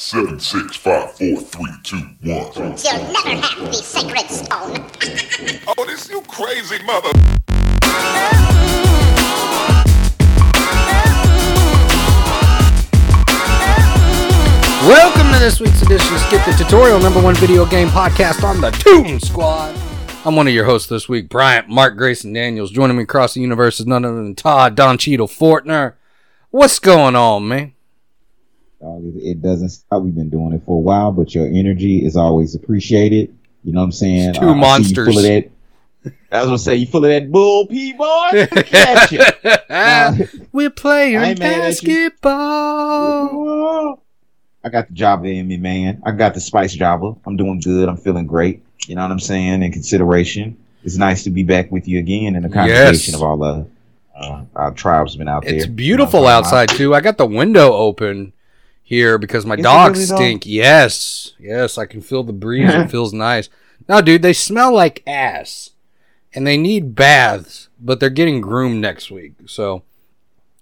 Seven, six, five, four, three, two, one. You'll never have the sacred stone. Oh, this you crazy mother. Welcome to this week's edition of Skip the Tutorial, number one video game podcast on the Toon Squad. I'm one of your hosts this week, Bryant Mark Grayson Daniels. Joining me across the universe is none other than Todd Don Cheadle Fortner. What's going on, man? Dog, it, it doesn't stop. We've been doing it for a while, but your energy is always appreciated. You know what I'm saying? Two I monsters. full of that. I was gonna say you full of that bull pee boy. Catch it. We're playing I ain't mad at you. basketball. I got the Java in me, man. I got the Spice Java. I'm doing good. I'm feeling great. You know what I'm saying? In consideration, it's nice to be back with you again in the conversation Yes. of all the uh, our tribesmen out there. It's You know beautiful what I'm talking outside too. I got the window open here because my Is dogs really, though? stink. Yes, yes, I can feel the breeze. it feels nice. No, dude, they smell like ass, and they need baths, but they're getting groomed next week, so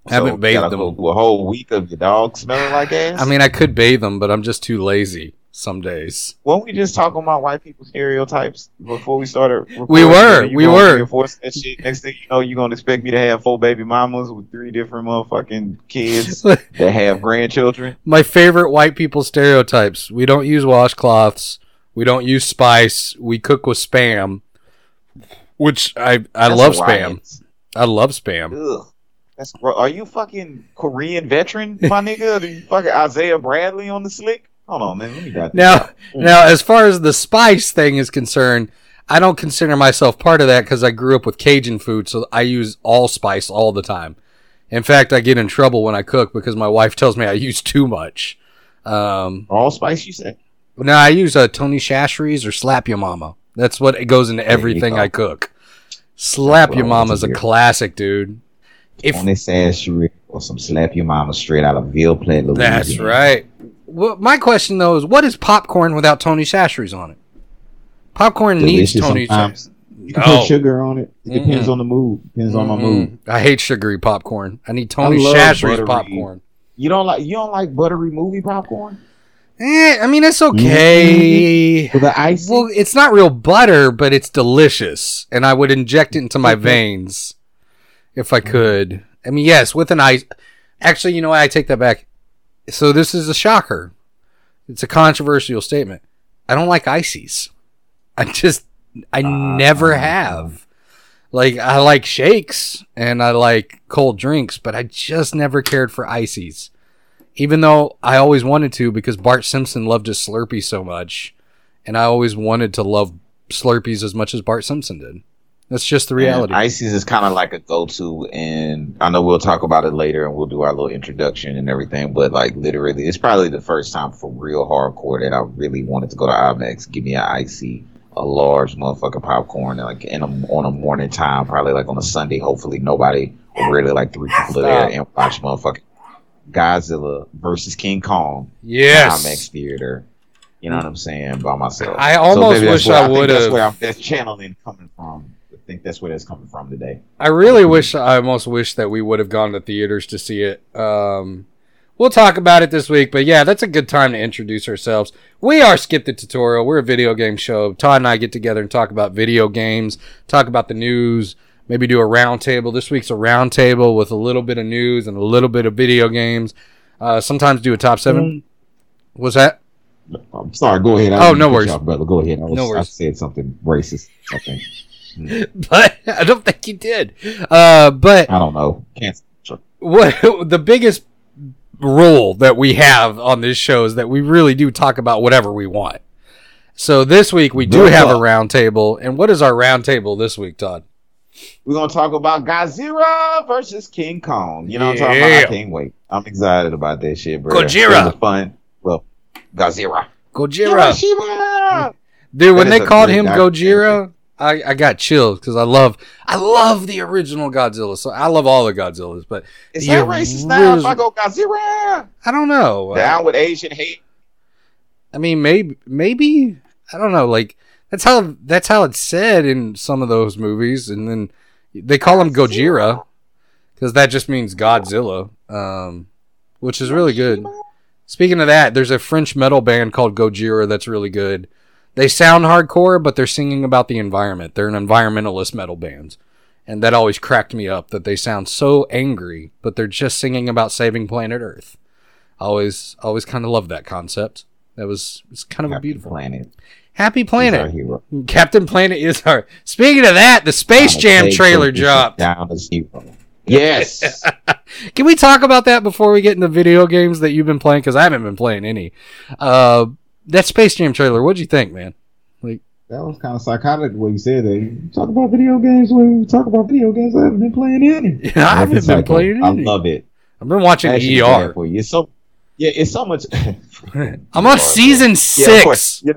I So, haven't bathed gotta them. go a whole week of your dog smelling like ass. I mean, I could bathe them, but I'm just too lazy some days. Weren't we just talking about white people stereotypes before we started? recording? We were, we were. reinforce that shit. Next thing you know, you're gonna expect me to have four baby mamas with three different motherfucking kids that have grandchildren. My favorite white people stereotypes: we don't use washcloths, we don't use spice, we cook with spam, which I I That's love spam. I love spam. Ugh. That's are you fucking Korean veteran, my nigga? Are you fucking Isaiah Bradley on the slick? Hold on, man. Let me write Now, now, as far as the spice thing is concerned, I don't consider myself part of that because I grew up with Cajun food, so I use allspice all the time. In fact, I get in trouble when I cook because my wife tells me I use too much. Um, allspice, you say? now I use uh, Tony Chachere's or Slap Your Mama. That's what it goes into everything go. I cook. Slap Your Mama's a classic, dude. If ass shrimp or some slap your mama straight out of Ville Platte, Louisiana. that's right. Well, my question though is, what is popcorn without Tony Chachere's on it? Popcorn needs Tony sometimes. Chachere's. You can No. put sugar on it. It depends Mm-mm. on the mood. Depends on my mood. Mm, I hate sugary popcorn. I need Tony I love buttery- popcorn. You don't like you don't like buttery movie popcorn Eh, I mean, it's okay. with the ice. Well, it's not real butter, but it's delicious, and I would inject it into my veins if I could. I mean, yes, with an ice. Actually, you know what? I take that back. So this is a shocker. It's a controversial statement. I don't like ices. I just, I ah. never have. Like, I like shakes and I like cold drinks, but I just never cared for ices. Even though I always wanted to because Bart Simpson loved his Slurpee so much, and I always wanted to love Slurpees as much as Bart Simpson did. That's just the reality. And ices is kind of like a go-to, and I know we'll talk about it later, and we'll do our little introduction and everything. But like literally, it's probably the first time for real hardcore that I really wanted to go to IMAX. Give me an icy, a large motherfucking popcorn, and like in a, on a morning time, probably like on a Sunday. Hopefully, nobody or really like three people there and watch motherfucking Godzilla versus King Kong. yes. IMAX theater. You know what I'm saying? By myself. I almost maybe wish I would've- That's where I'm, that's channeling coming from. I think that's where that's coming from today. I really wish I almost wish that we would have gone to theaters to see it. Um, we'll talk about it this week, but yeah, that's a good time to introduce ourselves. We are Skip the Tutorial. We're a video game show. Todd and I get together and talk about video games, talk about the news, maybe do a roundtable. This week's a roundtable with a little bit of news and a little bit of video games. Uh, sometimes do a top seven. Was that? I'm sorry. Go ahead. I Oh, no worries. off, brother. Go ahead. I, was, No I said something racist. I think. But I don't think you did. Uh, but I don't know. Can't. what the biggest rule that we have on this show is that we really do talk about whatever we want. So this week we do have a talk. round table, and what is our round table this week, Todd? We're gonna talk about Godzilla versus King Kong. You know what I'm talking about? I can't wait. I'm excited about that shit, bro. Gojira. Fun. Well, Godzilla. Gojira, dude. When they called him documentary. Gojira, I, I got chills because I love I love the original Godzilla. So I love all the Godzillas, but Is that racist now? If I go Godzilla I don't know. down with Asian hate. I mean, maybe, maybe I don't know. Like that's how that's how it's said in some of those movies, and then they call him Gojira because that just means Godzilla, um, which is really good. Speaking of that, there's a French metal band called Gojira that's really good. They sound hardcore, but they're singing about the environment. They're an environmentalist metal band. And that always cracked me up that they sound so angry, but they're just singing about saving planet Earth. Always always kind of loved that concept. That was it's kind of a beautiful Planet. Happy Planet. Captain Planet is our. Speaking of that, the Space Jam trailer dropped. Down as hero. Yes. Can we talk about that before we get into video games that you've been playing? Because I haven't been playing any. Uh, that Space Jam trailer. What'd you think, man? Like That was kind of psychotic the way you said that. You talk about video games when you talk about video games. I haven't been playing any. I haven't been Psycho. playing any. I love it. I've been watching is ER. for you. It's so yeah, it's so much. I'm on season Yeah, of six. course. Yeah,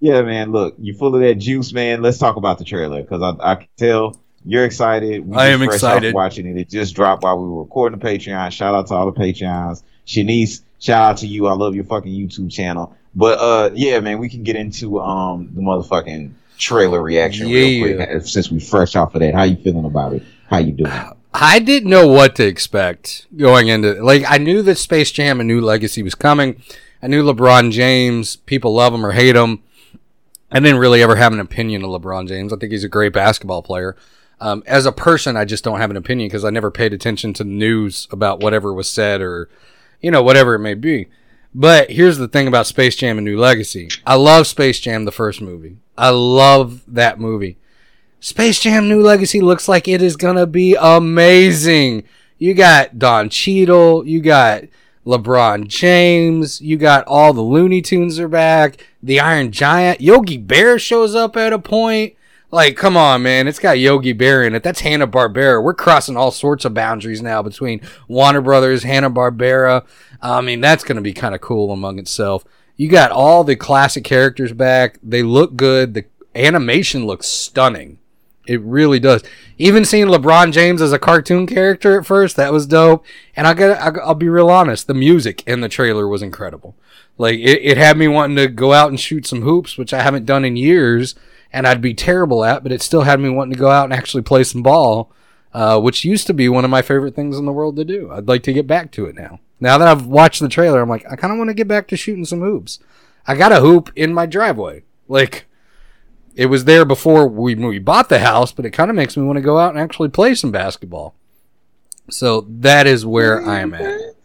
yeah, man. Look, you full of that juice, man. Let's talk about the trailer because I, I can tell you're excited. We I am excited. watching it. It just dropped while we were recording the Patreon. Shout out to all the Patreons. Shanice, shout out to you. I love your fucking YouTube channel. But uh, yeah, man, we can get into um the motherfucking trailer reaction Yeah. real quick uh, since we fresh off of that. How you feeling about it? How you doing? I didn't know what to expect going into like I knew that Space Jam a new legacy was coming. I knew LeBron James, people love him or hate him. I didn't really ever have an opinion of LeBron James. I think he's a great basketball player. Um, as a person, I just don't have an opinion because I never paid attention to the news about whatever was said or, you know, whatever it may be. But here's the thing about Space Jam: and New Legacy. I love Space Jam, the first movie. I love that movie. Space Jam New Legacy looks like it is gonna be amazing. You got Don Cheadle, you got LeBron James, you got all the Looney Tunes are back, the Iron Giant, Yogi Bear shows up at a point. Like, come on, man, it's got Yogi Bear in it. That's Hanna Barbera. We're crossing all sorts of boundaries now between Warner Brothers, Hanna Barbera. I mean, that's gonna be kind of cool among itself. You got all the classic characters back. They look good. The animation looks stunning. It really does. Even seeing LeBron James as a cartoon character at first, that was dope. And I got, I'll be real honest, the music in the trailer was incredible. Like it, it had me wanting to go out and shoot some hoops, which I haven't done in years, and I'd be terrible at. But it still had me wanting to go out and actually play some ball, uh, which used to be one of my favorite things in the world to do. I'd like to get back to it now. Now that I've watched the trailer, I'm like, I kind of want to get back to shooting some hoops. I got a hoop in my driveway, like it was there before we we bought the house, but it kind of makes me want to go out and actually play some basketball. So that is where I am at.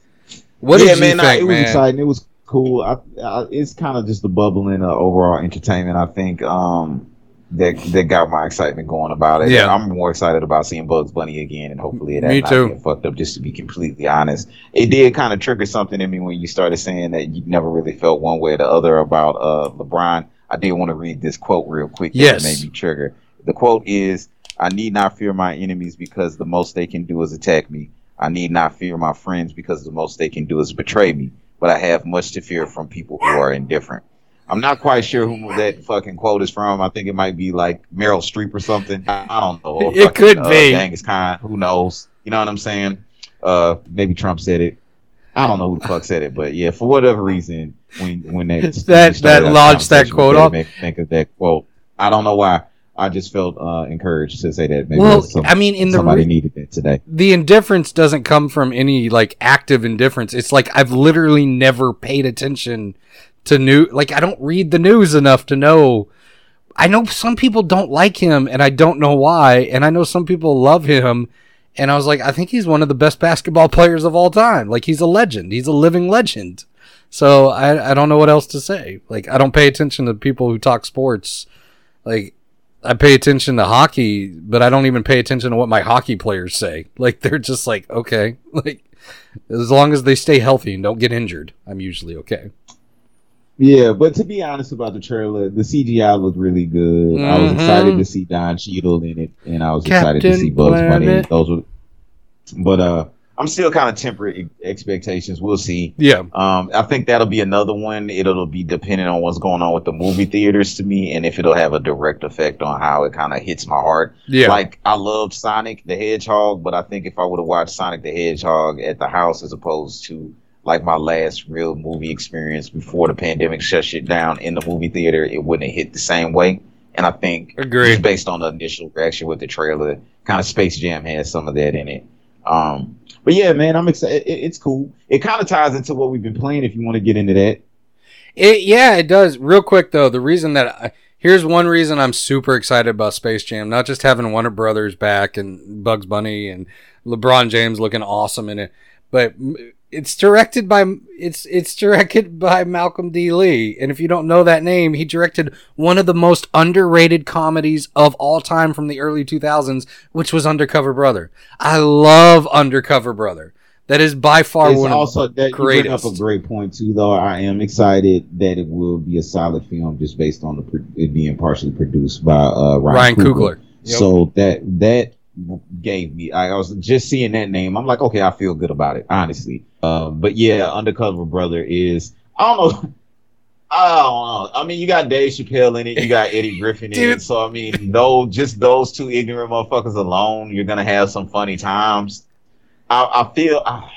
What yeah, did man, you think, it was exciting. It was cool. I, I, it's kind of just the bubbling of overall entertainment. I think um, that that got my excitement going about it. Yeah. I'm more excited about seeing Bugs Bunny again, and hopefully it Me too. get fucked up. Just to be completely honest, it did kind of trigger something in me when you started saying that you never really felt one way or the other about uh, LeBron. I did want to read this quote real quick. that Yes. made me trigger. The quote is. I need not fear my enemies because the most they can do is attack me. I need not fear my friends because the most they can do is betray me. But I have much to fear from people who are indifferent. I'm not quite sure who that fucking quote is from. I think it might be like Meryl Streep or something. I don't know. It fucking, could uh, be. Genghis Khan. Who knows? You know what I'm saying? Uh, maybe Trump said it. I don't know who the fuck said it, but yeah, for whatever reason, when when they That- that our launched that quote it off? think of that quote. I don't know why. I just felt uh, encouraged to say that. Maybe Well, some- I mean, in the somebody needed that today. the indifference doesn't come from any like active indifference. It's like I've literally never paid attention to new like I don't read the news enough to know I know some people don't like him and I don't know why and I know some people love him and I was like I think he's one of the best basketball players of all time. Like he's a legend. He's a living legend. So I I don't know what else to say. Like I don't pay attention to people who talk sports. Like I pay attention to hockey, but I don't even pay attention to what my hockey players say. Like they're just like, okay, like as long as they stay healthy and don't get injured, I'm usually okay. Yeah, but to be honest about the trailer, the CGI looked really good. I was excited to see Don Cheadle in it, and I was excited to see Bugs Bunny. Those were, But uh, I'm still kind of temperate e- expectations. We'll see. Yeah, Um, I think that'll be another one. It'll be dependent on what's going on with the movie theaters to me, and if it'll have a direct effect on how it kind of hits my heart. yeah, Like I loved Sonic the Hedgehog, but I think if I would have watched Sonic the Hedgehog at the house as opposed to like my last real movie experience before the pandemic shut shit down in the movie theater, it wouldn't have hit the same way. And I think Agree. just based on the initial reaction with the trailer, kind of Space Jam has some of that in it. Um, but yeah, man, I'm excited. It, it's cool. It kind of ties into what we've been playing. If you want to get into that, It yeah, it does. Real quick though, the reason that I, here's one reason I'm super excited about Space Jam, not just having Warner Brothers back and Bugs Bunny and LeBron James looking awesome in it, but it's directed by it's it's directed by Malcolm D. Lee, and if you don't know that name, he directed one of the most underrated comedies of all time from the early 2000s, which was Undercover Brother. I love Undercover Brother. That is by far it's one also of the bring up a great point too. Though I am excited that it will be a solid film just based on the it being partially produced by uh, Ryan, Ryan Coogler. Coogler. Yep. So that that gave me. I was just seeing that name. I'm like, okay, I feel good about it, honestly. Um, but yeah, Undercover Brother is. I don't know. I don't know. I mean, you got Dave Chappelle in it. You got Eddie Griffin in it. So I mean, no, just those two ignorant motherfuckers alone, you're gonna have some funny times. I, I feel. I,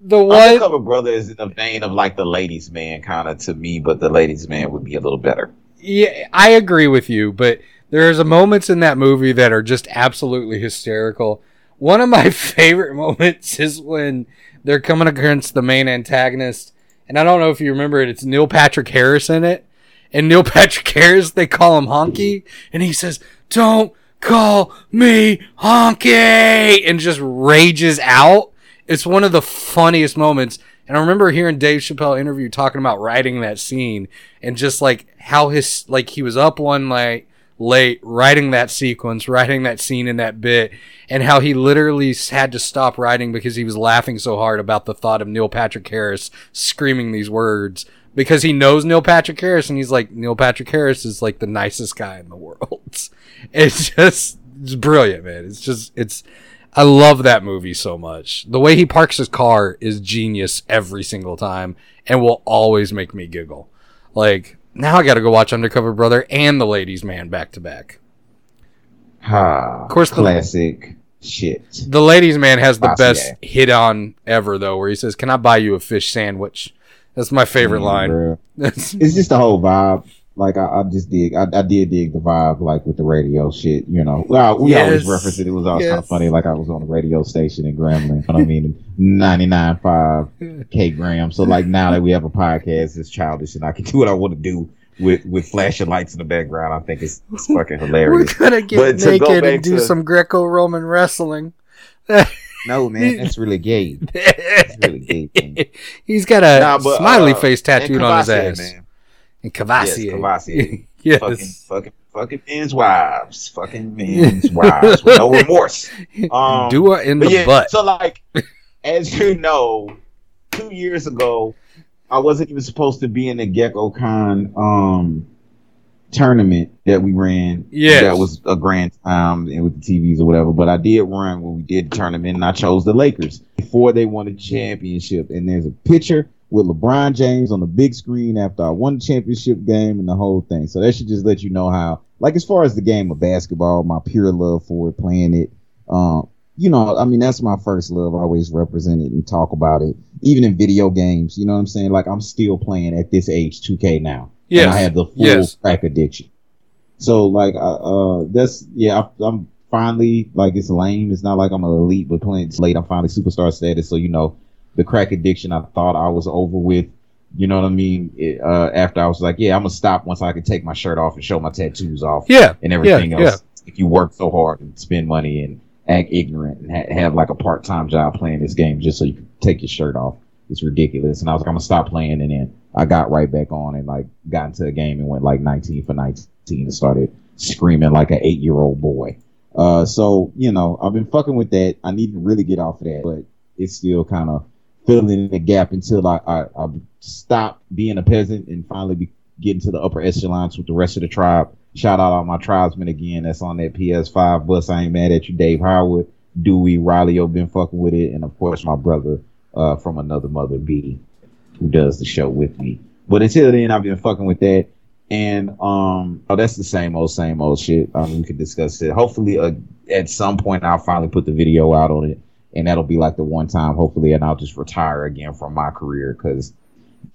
The one Undercover Brother is in the vein of like the Ladies Man kind of to me, but the Ladies Man would be a little better. Yeah, I agree with you, but there's moments in that movie that are just absolutely hysterical. One of my favorite moments is when they're coming against the main antagonist, and I don't know if you remember it. It's Neil Patrick Harris in it, and Neil Patrick Harris they call him Honky, and he says, "Don't call me Honky," and just rages out. It's one of the funniest moments. And I remember hearing Dave Chappelle interview talking about writing that scene and just like how his like he was up one night late writing that sequence, writing that scene in that bit, and how he literally had to stop writing because he was laughing so hard about the thought of Neil Patrick Harris screaming these words because he knows Neil Patrick Harris and he's like Neil Patrick Harris is like the nicest guy in the world. It's just it's brilliant, man. It's just it's I love that movie so much. The way he parks his car is genius every single time and will always make me giggle. Like, now I gotta go watch Undercover Brother and The Ladies Man back to back. Ha, Of course, the- classic shit. The Ladies Man has the best hit on ever, though, where he says, Can I buy you a fish sandwich? That's my favorite Mm, line. It's just the whole vibe. Like I, I just dig. I, I did dig the vibe, like with the radio shit. You know, well, we always Yes. reference it. It was always kind of funny. Like I was on a radio station in Grambling. I mean, ninety nine five K Graham. So like now that we have a podcast, it's childish, and I can do what I want to do with with flashing lights in the background. I think it's, it's fucking hilarious. we're gonna get But to go naked and do to- some Greco Roman wrestling. No, man, that's really gay. That's really gay. thing. He's got a Nah, but, smiley uh, face tattooed on his ass. man. And Yes, Cavassier. Cavassier. Yes. Fucking, fucking, fucking men's wives. Fucking men's wives with no remorse. Um, Do her in the yeah, butt. so like, as you know, two years ago, I wasn't even supposed to be in the Gecko Con um tournament that we ran. Yes. that was a grand time and with the TVs or whatever. But I did run when we did the tournament, and I chose the Lakers before they won the championship. And there's a picture with LeBron James on the big screen after I won the championship game and the whole thing. So that should just let you know how, like, as far as the game of basketball, my pure love for it, playing it. Um, you know, I mean, that's my first love. I always represent it and talk about it, even in video games. You know what I'm saying? Like, I'm still playing at this age 2K now. Yes. And I have the full Yes. crack addiction. So, like, uh, uh that's, yeah, I, I'm finally, like, it's lame. It's not like I'm an elite, but playing it's late. I'm finally superstar status. So, you know, the crack addiction I thought I was over with. You know what I mean? It, uh, after I was like, yeah, I'm gonna stop once I can take my shirt off and show my tattoos off Yeah. and everything Yeah, else. If you work so hard and spend money and act ignorant and ha- have like a part time job playing this game just so you can take your shirt off, it's ridiculous. And I was like, I'm gonna stop playing, and then I got right back on and like got into a game and went like 19 for 19 and started screaming like an eight year old boy. Uh, so you know, I've been fucking with that. I need to really get off of that, but it's still kind of filling the gap until I, I, I stop being a peasant and finally be getting to the upper echelons with the rest of the tribe. Shout out all my tribesmen again. That's on that PS5 bus. I ain't mad at you, Dave Howard, Dewey, Riley. I've been fucking with it, and of course my brother uh, from another mother, B, who does the show with me. But until then, I've been fucking with that. And um, oh, that's the same old, same old shit. Um, we could discuss it. Hopefully, uh, at some point, I'll finally put the video out on it, and that'll be like the one time, hopefully, and I'll just retire again from my career because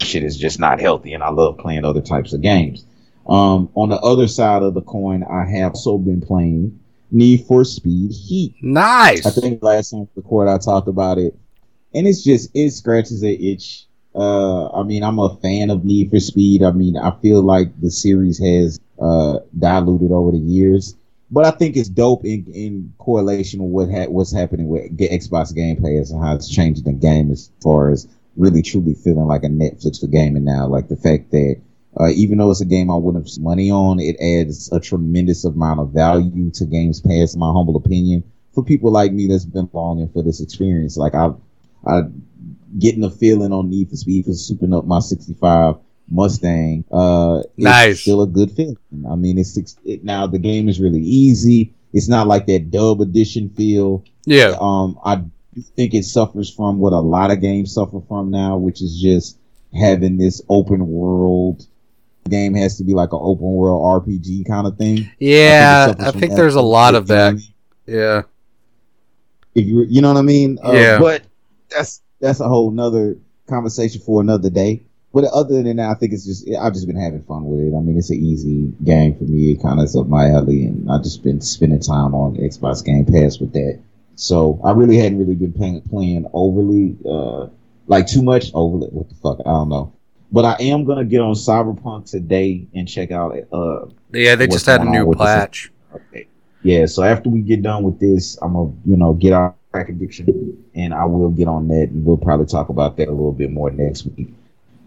shit is just not healthy, and I love playing other types of games. Um, on the other side of the coin, I have also been playing Need for Speed Heat. Nice. I think last time the court I talked about it, and it's just it scratches an itch. Uh, I mean, I'm a fan of Need for Speed. I mean, I feel like the series has uh, diluted over the years, but I think it's dope in, in correlation with what ha- what's happening with Ga- Xbox Game Pass and how it's changing the game as far as really truly feeling like a Netflix for gaming now. Like the fact that uh, even though it's a game I wouldn't have money on, it adds a tremendous amount of value to Games Pass, in my humble opinion, for people like me that's been longing for this experience. Like I, I getting a feeling on Need for Speed for souping up my 65 Mustang. Uh, it's Nice. still a good feeling. I mean, it's it, now the game is really easy. It's not like that dub edition feel. yeah. Um, I think it suffers from what a lot of games suffer from now, which is just having this open world game has to be like an open world RPG kind of thing. Yeah. it suffers I think there's a lot of You know what I that. mean? Yeah. If you you know what I mean? Uh, Yeah. But that's that's a whole nother conversation for another day. But other than that, I think it's just I've just been having fun with it. I mean, it's an easy game for me. It kind of is up my alley, and I've just been spending time on Xbox Game Pass with that. So I really hadn't really been playing, playing overly, uh, like too much overly. What the fuck? I don't know. But I am gonna get on Cyberpunk today and check out. Uh, Yeah. They just had a new patch. okay. Yeah. So after we get done with this, I'm gonna you know get our crack addiction, and I will get on that, and we'll probably talk about that a little bit more next week.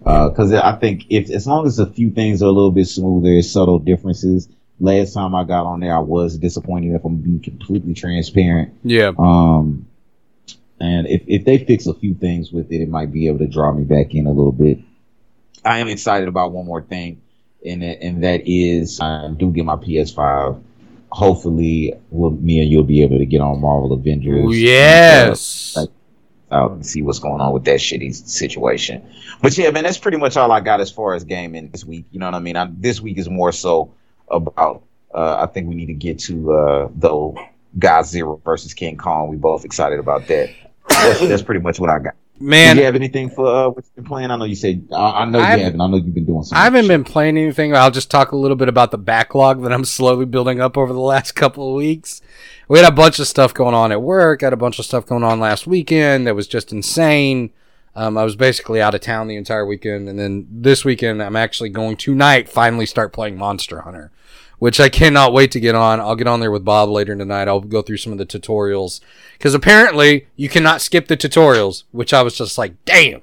Because I think if as long as a few things are a little bit smoother, subtle differences. Last time I got on there, I was disappointed. If I'm being completely transparent, Yeah. um, and if, if they fix a few things with it, it might be able to draw me back in a little bit. I am excited about one more thing, and and that is I do get my PS5. Hopefully, we'll, me and you'll be able to get on Marvel Avengers. Yes. like- out and see what's going on with that shitty situation. But yeah, man, that's pretty much all I got as far as gaming this week. You know what I mean? I, this week is more so about. Uh, I think we need to get to uh, the Godzilla versus King Kong. We both excited about that. That's, that's pretty much what I got. Man, Do you have anything for uh, what you've been playing? I know you said I, I know you I've- haven't. I know you've been doing something. I haven't been playing anything. I'll just talk a little bit about the backlog that I'm slowly building up over the last couple of weeks. We had a bunch of stuff going on at work. Had a bunch of stuff going on last weekend that was just insane. Um, I was basically out of town the entire weekend, and then this weekend I'm actually going tonight finally start playing Monster Hunter, which I cannot wait to get on. I'll get on there with Bob later tonight. I'll go through some of the tutorials because apparently you cannot skip the tutorials, which I was just like, damn.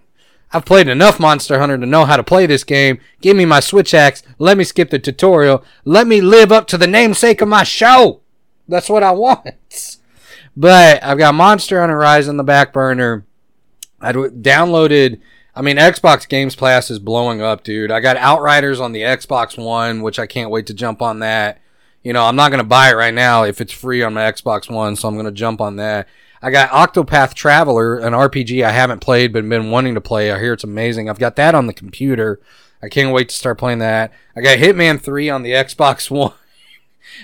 I've played enough Monster Hunter to know how to play this game. Give me my Switch axe. Let me skip the tutorial. Let me live up to the namesake of my show. That's what I want. But I've got Monster Hunter Rise on the back burner. I downloaded. I mean, Xbox Games Pass is blowing up, dude. I got Outriders on the Xbox One, which I can't wait to jump on that. You know, I'm not going to buy it right now if it's free on my Xbox One, so I'm going to jump on that. I got Octopath Traveler, an RPG I haven't played but been wanting to play. I hear it's amazing. I've got that on the computer. I can't wait to start playing that. I got Hitman 3 on the Xbox One.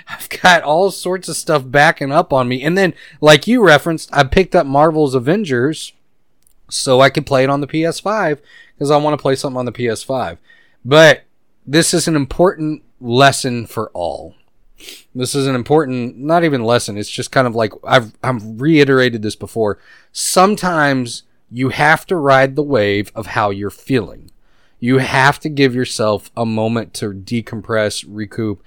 I've got all sorts of stuff backing up on me. And then, like you referenced, I picked up Marvel's Avengers so I could play it on the PS5 because I want to play something on the PS5. But this is an important lesson for all. This is an important, not even lesson. It's just kind of like I've I've reiterated this before. Sometimes you have to ride the wave of how you're feeling. You have to give yourself a moment to decompress, recoup.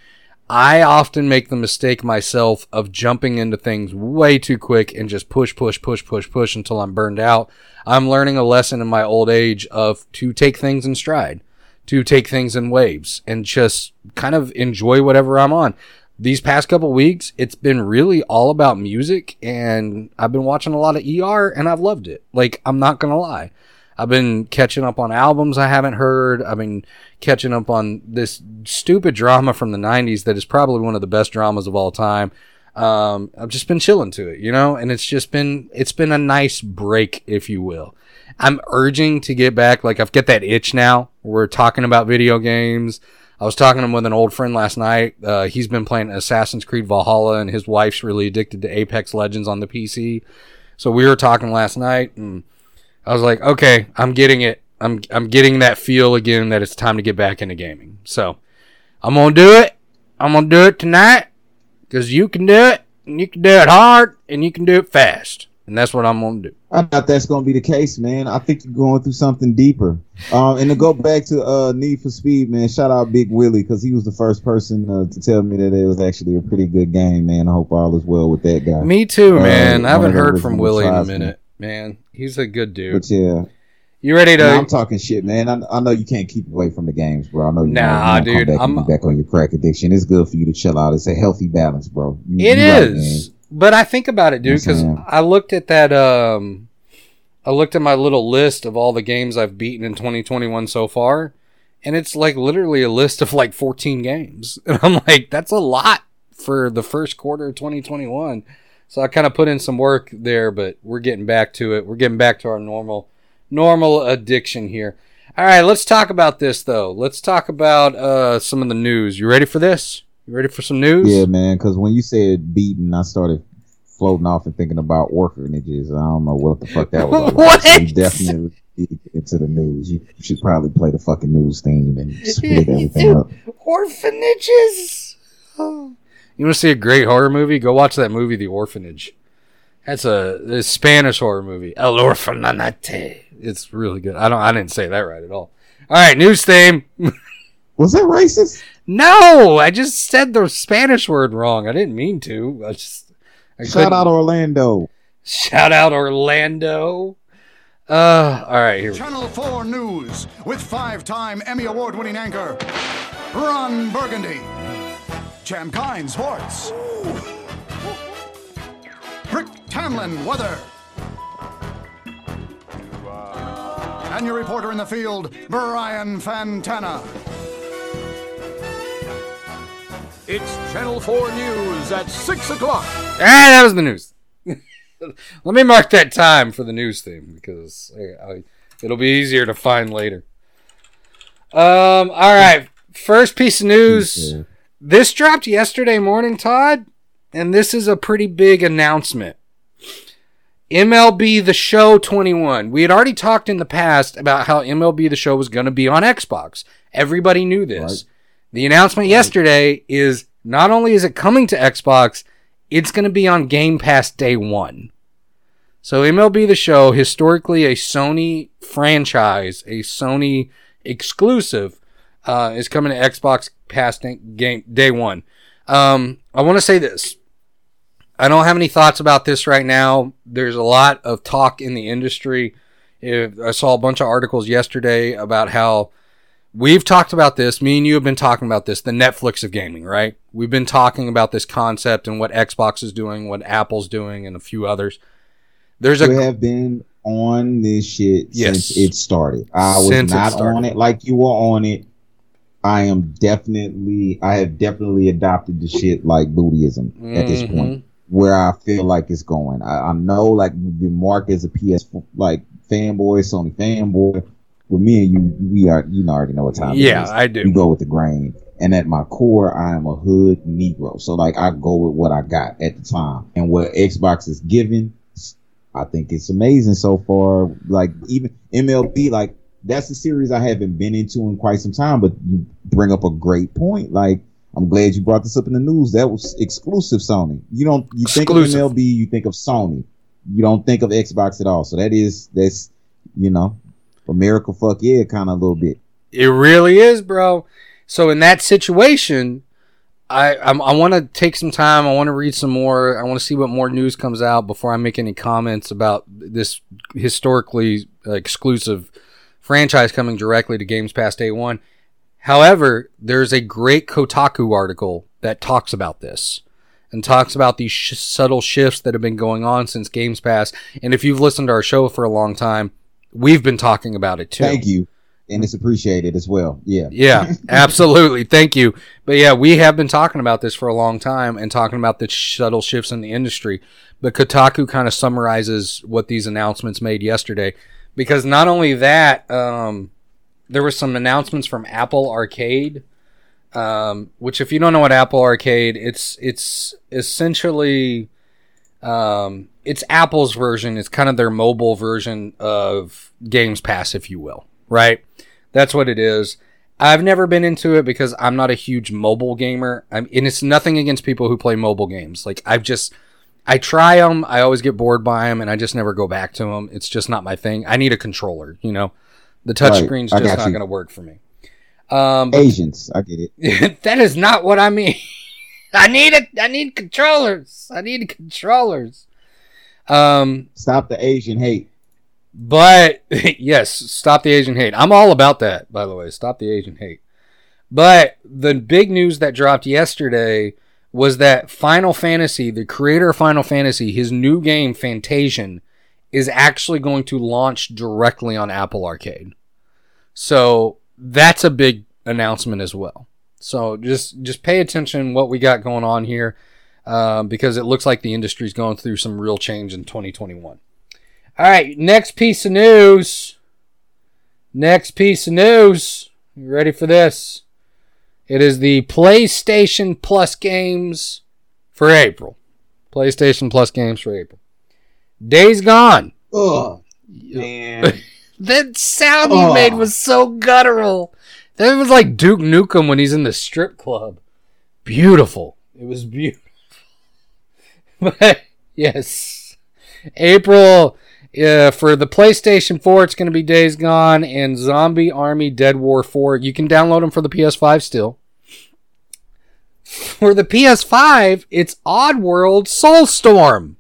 I often make the mistake myself of jumping into things way too quick and just push, push, push, push, push until I'm burned out. I'm learning a lesson in my old age of to take things in stride, to take things in waves and just kind of enjoy whatever I'm on. These past couple weeks, it's been really all about music and I've been watching a lot of ER and I've loved it. Like, I'm not going to lie. I've been catching up on albums I haven't heard. I've been catching up on this stupid drama from the 90s that is probably one of the best dramas of all time. Um, I've just been chilling to it, you know, and it's just been, it's been a nice break, if you will. I'm urging to get back. Like I've got that itch now. We're talking about video games. I was talking with an old friend last night. Uh, he's been playing Assassin's Creed Valhalla and his wife's really addicted to Apex Legends on the PC. So we were talking last night and I was like, okay, I'm getting it. I'm I'm getting that feel again that it's time to get back into gaming. So I'm gonna do it. I'm gonna do it tonight because you can do it and you can do it hard, and you can do it fast, and that's what I'm gonna do. I thought that's gonna be the case, man. I think you're going through something deeper. Um, and to go back to uh, Need for Speed, man. Shout out Big Willie because he was the first person uh, to tell me that it was actually a pretty good game, man. I hope all is well with that guy. Me too, Uh, man. I haven't one of the heard from Willie in a minute, man. He's a good dude. But yeah, You ready to? I'm talking shit, man. I, I know you can't keep away from the games, bro. I know you Nah, want to dude, back, I'm- back on your crack addiction. It's good for you to chill out. It's a healthy balance, bro. You- It you right, but I think about it, dude, because. I looked at that. Um, I looked at my little list of all the games I've beaten in 2021 so far, and it's like literally a list of like 14 games, and I'm like, that's a lot for the first quarter of 2021. So I kind of put in some work there, but we're getting back to it. We're getting back to our normal, normal addiction here. All right, let's talk about this though. Let's talk about uh, some of the news. You ready for this? You ready for some news? Yeah, man. Because when you said beaten, I started floating off and thinking about orphanages. I don't know what the fuck that was. What? So definitely need to get into the news. You should probably play the fucking news theme and split everything up. Orphanages. You want to see a great horror movie? Go watch that movie, The Orphanage. That's a, a Spanish horror movie. El Orfanate. It's really good. I don't. I didn't say that right at all. All right, news theme. Was that racist? No, I just said the Spanish word wrong. I didn't mean to. I just. I Shout couldn't- out Orlando. Shout out Orlando. Uh, all right, here. Channel 4 News with five time Emmy Award winning anchor Ron Burgundy. Champ Kind Sports. Brick Tamland Weather. And your reporter in the field, Brian Fantana. It's Channel 4 News at 6 o'clock. Ah, that was the news. Let me mark that time for the news theme because I, I, it'll be easier to find later. Um. All right. First piece of news. Yeah. This dropped yesterday morning, Todd, and this is a pretty big announcement. MLB The Show 21. We had already talked in the past about how MLB The Show was going to be on Xbox. Everybody knew this. Right. The announcement yesterday is not only is it coming to Xbox, it's going to be on Game Pass day one. So MLB The Show, historically a Sony franchise, a Sony exclusive, uh, is coming to Xbox Pass game day one. Um, I want to say this. I don't have any thoughts about this right now. There's a lot of talk in the industry. If, I saw a bunch of articles yesterday about how we've talked about this. Me and you have been talking about this, the Netflix of gaming, right? We've been talking about this concept and what Xbox is doing, what Apple's doing, and a few others. There's a We have been on this shit Yes. since it started. I was Since not on it like you were on it. I am definitely, I have definitely adopted the shit like Buddhism at this point, mm-hmm. where I feel like it's going. I, I know, like, you've been marked as a PS like fanboy, Sony fanboy. With me and you, we are, you know, already know what time. it yeah. I do. You go with the grain. And at my core, I am a hood Negro. So like I go with what I got at the time. And what Xbox is giving, I think it's amazing so far. Like even MLB, like that's a series I haven't been into in quite some time, but you bring up a great point. Like I'm glad you brought this up in the news. That was exclusive Sony. You don't you Exclusive. think of MLB, you think of Sony. You don't think of Xbox at all. So that is that's you know, America fuck yeah kind of a little bit. It really is, bro. So in that situation, I I'm, I want to take some time. I want to read some more. I want to see what more news comes out before I make any comments about this historically uh, exclusive franchise coming directly to Games Pass Day One. However, there's a great Kotaku article that talks about this and talks about these sh- subtle shifts that have been going on since Games Pass. And if you've listened to our show for a long time, we've been talking about it too. Thank you. And it's appreciated as well. Yeah. Yeah, absolutely. Thank you. But yeah, we have been talking about this for a long time and talking about the subtle shifts in the industry. But Kotaku kind of summarizes what these announcements made yesterday. Because not only that, um, there were some announcements from Apple Arcade, um, which if you don't know what Apple Arcade, it's it's essentially um, it's Apple's version. It's kind of their mobile version of Games Pass, if you will, right? That's what it is. I've never been into it because I'm not a huge mobile gamer. I'm, and it's nothing against people who play mobile games. Like I've just, I try them. I always get bored by them, and I just never go back to them. It's just not my thing. I need a controller. You know, the touchscreen's Right, just not going to work for me. Um, but Asians, I get it. that is not what I mean. I need it. I need controllers. I need controllers. Um, Stop the Asian hate. but yes, stop the Asian hate. I'm all about that, by the way. Stop the Asian hate. But the big news that dropped yesterday was that Final Fantasy, the creator of Final Fantasy, his new game Fantasian, is actually going to launch directly on Apple Arcade. So that's a big announcement as well. So just just pay attention what we got going on here, um, because it looks like the industry's going through some real change in 2021. All right, next piece of news. Next piece of news. You ready for this? It is the PlayStation Plus games for April. PlayStation Plus games for April. Days Gone. Ugh, man. That sound you Oh. made was so guttural. That was like Duke Nukem when he's in the strip club. Beautiful. It was beautiful. But yes, April uh, for the PlayStation 4, it's going to be Days Gone and Zombie Army Dead War 4. You can download them for the PS5 still. For the PS5, it's Odd Oddworld Soulstorm.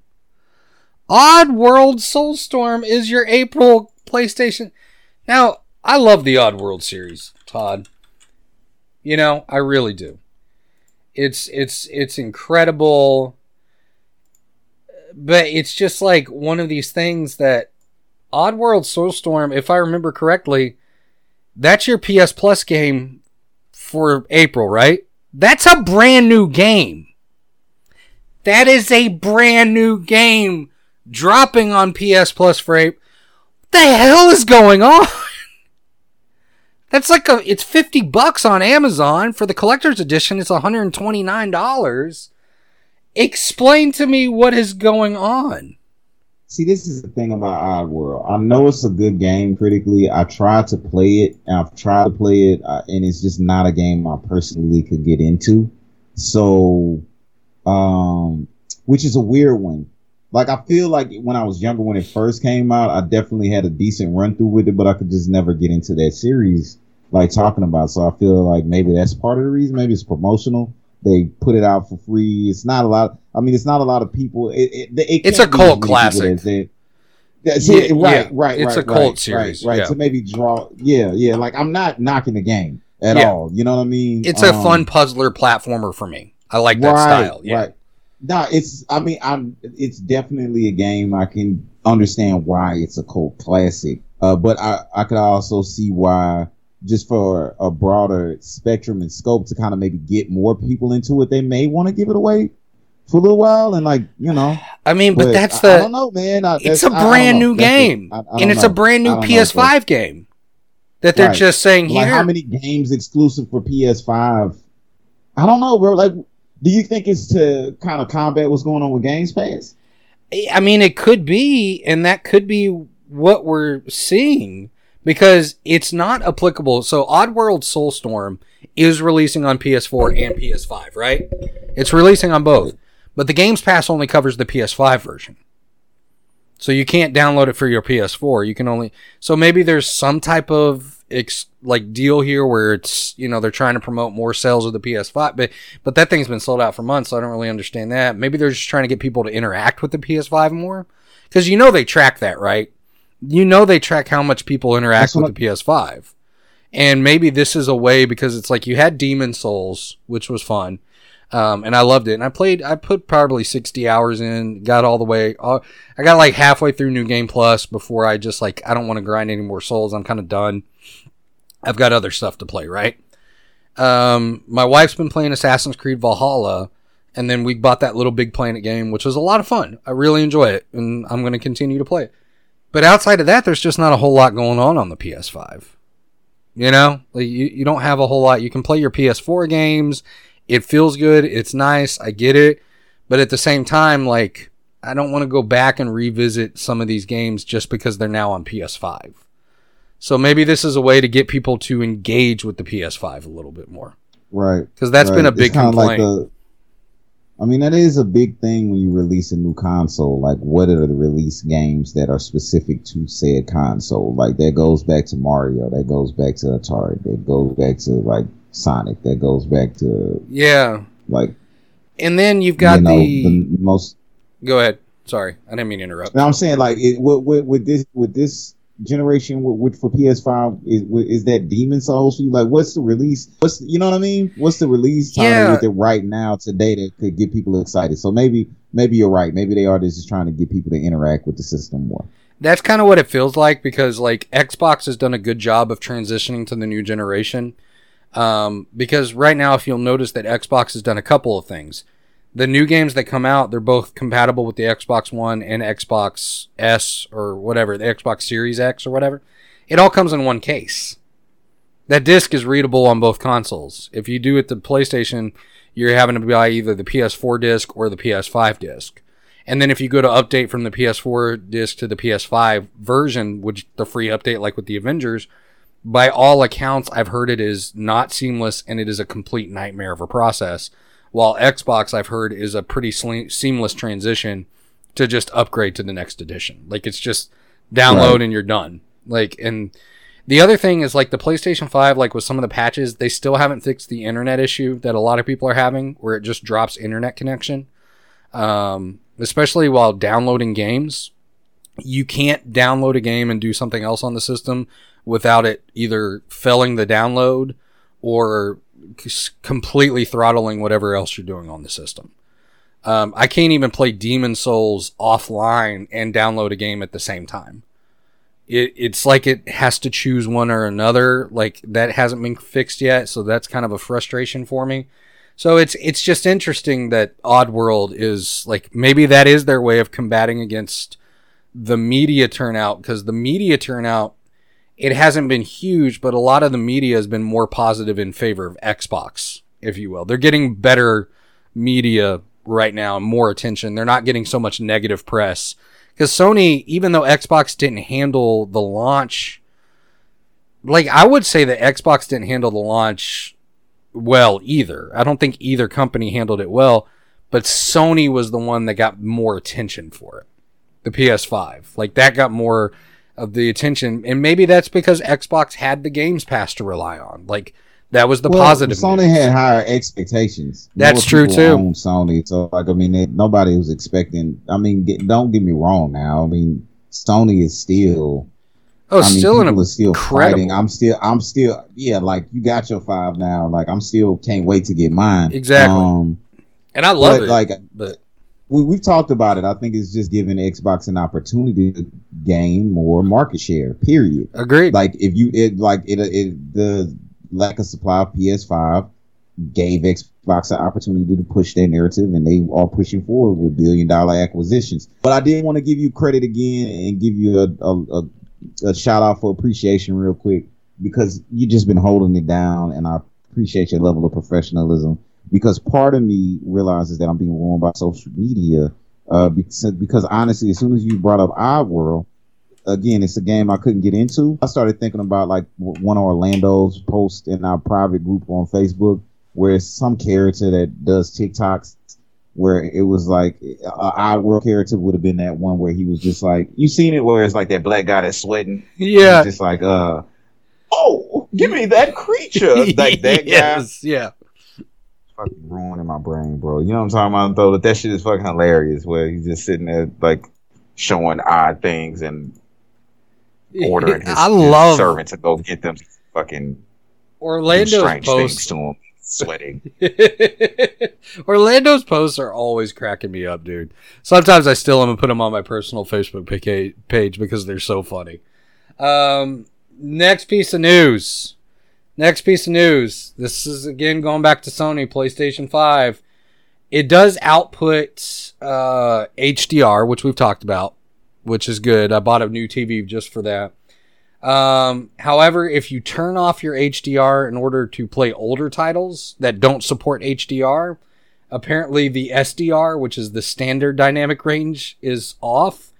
Oddworld Soulstorm is your April PlayStation. Now, I love the Oddworld series, Todd. You know, I really do. It's it's it's incredible. But it's just like one of these things that Oddworld Soulstorm, if I remember correctly, that's your PS Plus game for April, right? That's a brand new game. That is a brand new game dropping on PS Plus for April. What the hell is going on? That's like a it's 50 bucks on Amazon for the collector's edition it's $129. Explain to me what is going on. See, this is the thing about Oddworld. I know it's a good game critically. I tried to play it. I've tried to play it, uh, and it's just not a game I personally could get into. So, um, which is a weird one. Like I feel like when I was younger, when it first came out, I definitely had a decent run through with it, but I could just never get into that series like talking about. So I feel like maybe that's part of the reason. Maybe it's promotional. They put it out for free. It's not a lot. I mean, it's not a lot of people. It, it, it It's a cult as many people classic. as yeah, Yeah, right, yeah. right, It's right, a cult right, series, right, right. yeah. To maybe draw, yeah, yeah. Like I'm not knocking the game at all. You know what I mean? It's a Um, fun puzzler platformer for me. I like that style. Yeah. Right. No, it's. I mean, I'm. It's definitely a game I can understand why it's a cult classic. Uh, but I I could also see why just for a broader spectrum and scope to kind of maybe get more people into it, they may want to give it away for a little while and like you know. I mean, but, that's I, I the don't know, man. I, it's a I- I don't brand new the- game. I- I don't and it's know. a brand new I don't know, PS5 game that they're Right. just saying Like here. how many games exclusive for PS5? I don't know, bro. Like, do you think it's to kind of combat what's going on with Games Pass? I mean, it could be, and that could be what we're seeing because it's not applicable. So, Oddworld Soulstorm is releasing on PS4 and PS5, right? It's releasing on both, but the Games Pass only covers the PS5 version. So you can't download it for your PS4. You can only so maybe there's some type of ex, like deal here where it's you know they're trying to promote more sales of the PS5, but but that thing's been sold out for months. So I don't really understand that. Maybe they're just trying to get people to interact with the PS5 more because you know they track that, right? You know they track how much people interact That's what with the PS5, and maybe this is a way because it's like you had Demon Souls, which was fun. Um, and I loved it. And I played, I put probably 60 hours in, got all the way, uh, I got like halfway through New Game Plus before I just like, I don't want to grind any more souls. I'm kind of done. I've got other stuff to play, right? Um, my wife's been playing Assassin's Creed Valhalla, and then we bought that little big planet game, which was a lot of fun. I really enjoy it, and I'm going to continue to play it. But outside of that, there's just not a whole lot going on on the PS5. You know, like you, you don't have a whole lot. You can play your PS4 games. It feels good. It's nice. I get it. But at the same time, like, I don't want to go back and revisit some of these games just because they're now on PS5. So maybe this is a way to get people to engage with the PS5 a little bit more. Right. Because that's been a big complaint. the- I mean, that is a big thing when you release a new console. Like, what are the release games that are specific to said console? Like, that goes back to Mario. That goes back to Atari. That goes back to like Sonic. That goes back to yeah. like And then you've got you know, the, the most. Go ahead. Sorry, I didn't mean to interrupt. Now I'm saying like it, with, with, with this with this generation with, with for PS5 is is that Demon Souls for you? Like, what's the release? What's you know what I mean? What's the release time Yeah. with it right now today that could get people excited? So maybe maybe you're right. Maybe they are just trying to get people to interact with the system more. That's kind of what it feels like because like Xbox has done a good job of transitioning to the new generation. Um, because right now, if you'll notice that Xbox has done a couple of things. The new games that come out, they're both compatible with the Xbox One and Xbox S or whatever, the Xbox Series X or whatever. It all comes in one case. That disc is readable on both consoles. If you do it the PlayStation, you're having to buy either the PS4 disc or the PS5 disc. And then if you go to update from the PS4 disc to the PS5 version, which the free update like with the Avengers, by all accounts I've heard it is not seamless and it is a complete nightmare of a process. While Xbox I've heard is a pretty sle- seamless transition to just upgrade to the next edition. Like it's just download Right. and you're done. Like and the other thing is like the PlayStation 5 like with some of the patches, they still haven't fixed the internet issue that a lot of people are having where it just drops internet connection um, especially while downloading games. You can't download a game and do something else on the system without it either failing the download or completely throttling whatever else you're doing on the system. Um, I can't even play Demon Souls offline and download a game at the same time. It, it's like it has to choose one or another. Like that hasn't been fixed yet, so that's kind of a frustration for me. So it's it's just interesting that Oddworld is like maybe that is their way of combating against the media turnout because the media turnout it hasn't been huge, but a lot of the media has been more positive in favor of Xbox, if you will. They're getting better media right now and more attention. They're not getting so much negative press because Sony, even though Xbox didn't handle the launch, like I would say that Xbox didn't handle the launch well either. I don't think either company handled it well, but Sony was the one that got more attention for it. The PS5. Like that got more of the attention and maybe that's because Xbox had the Games Pass to rely on. Like that was the Well, positive. Sony news. had higher expectations. That's More true, too. Sony, so like I mean, nobody was expecting. I mean, get, don't get me wrong. Now, I mean, Sony is still. oh, I mean, still in people a are still incredible. fighting. I'm still, I'm still, yeah. Like you got your five now. Like I'm still can't wait to get mine. Exactly. Um, and I love but, it. like but we we've talked about it. I think it's just giving Xbox an opportunity to gain more market share. Period. agreed. Like if you it like it it the lack of supply of PS5 gave Xbox an opportunity to push their narrative, and they are pushing forward with billion dollar acquisitions. But I did want to give you credit again and give you a a, a, a shout out for appreciation real quick because you just been holding it down, and I appreciate your level of professionalism. Because part of me realizes that I'm being ruined by social media. Uh, because, because honestly, as soon as you brought up Oddworld, again, it's a game I couldn't get into. I started thinking about like one of Orlando's posts in our private group on Facebook, where it's some character that does TikToks, where it was like a Oddworld character would have been that one where he was just like, You seen it where it's like that black guy that's sweating? yeah. Just like, uh, oh, give me that creature. like that guy. yeah. Fucking ruining my brain, bro. You know what I'm talking about, though? That that shit is fucking hilarious. Where he's just sitting there like showing odd things and ordering his, I his love servant to go get them fucking Orlando's strange things posts. to him, sweating. Orlando's posts are always cracking me up, dude. Sometimes I still am and put them on my personal Facebook page because they're so funny. Um, next piece of news. Next piece of news. This is again going back to Sony PlayStation 5. It does output uh, HDR, which we've talked about, which is good. I bought a new TV just for that. Um, however, if you turn off your HDR in order to play older titles that don't support HDR, apparently the SDR, which is the standard dynamic range, is off,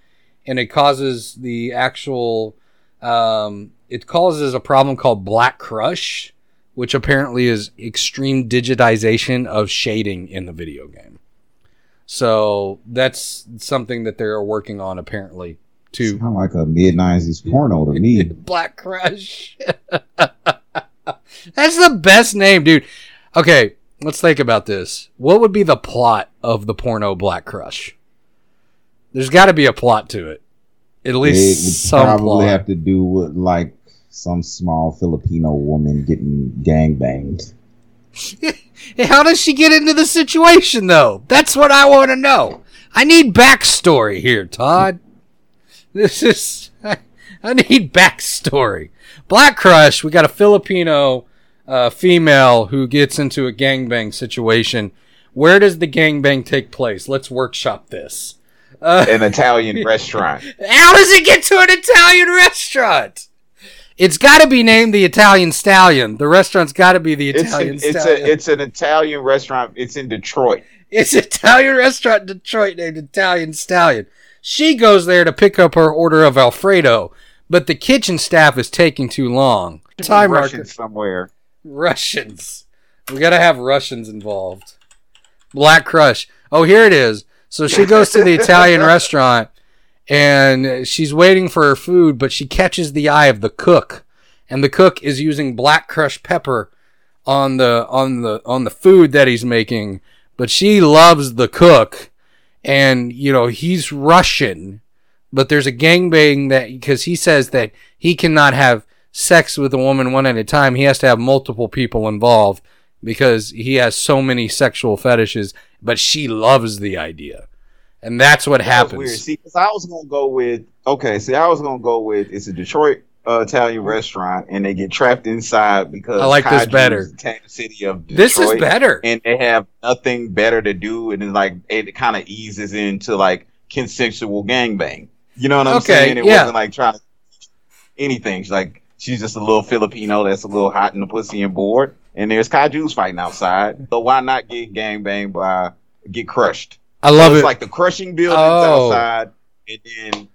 and it causes the actual um, it causes a problem called black crush, which apparently is extreme digitization of shading in the video game. So that's something that they're working on apparently to Sound like a mid nineties porno to me. Black Crush. That's the best name, dude. Okay, let's think about this. What would be the plot of the porno Black Crush? There's got to be a plot to it. At It least would some probably plot. have to do with like some small Filipino woman getting gang banged. How does she get into the situation, though? That's what I want to know. I need backstory here, Todd. This is. I need backstory. Black Crush, we got a Filipino uh, female who gets into a gangbang situation. Where does the gangbang take place? Let's workshop this. An Italian restaurant. How does it get to an Italian restaurant? It's got to be named the Italian Stallion. The restaurant's got to be the It's Italian an, it's Stallion. a it's an Italian restaurant. It's in Detroit. It's an Italian restaurant in Detroit named Italian Stallion. She goes there to pick up her order of Alfredo, but the kitchen staff is taking too long. Time Russian marker. somewhere. Russians. We gotta have Russians involved. Black Crush. Oh, here it is. So she goes to the Italian restaurant and she's waiting for her food, but she catches the eye of the cook, and the cook is using black crushed pepper on the on the on the food that he's making. But she loves the cook, and you know he's Russian, but there's a gangbang that because he says that he cannot have sex with a woman one at a time. He has to have multiple people involved because he has so many sexual fetishes. But she loves the idea, and that's what That was weird. happens. See, 'cause I was gonna go with okay. See, I was gonna go with it's a Detroit uh, Italian restaurant, and they get trapped inside because I like this better. city of Detroit, This is better. and they have nothing better to do, and it's like it kind of eases into like consensual gangbang. You know what I'm Okay, saying? It yeah. wasn't like trying to anything. She's like she's just a little Filipino that's a little hot in the pussy and bored, and there's kaiju's fighting outside. So why not get gangbanged by get crushed? I love So it. like the crushing buildings Oh. outside, and then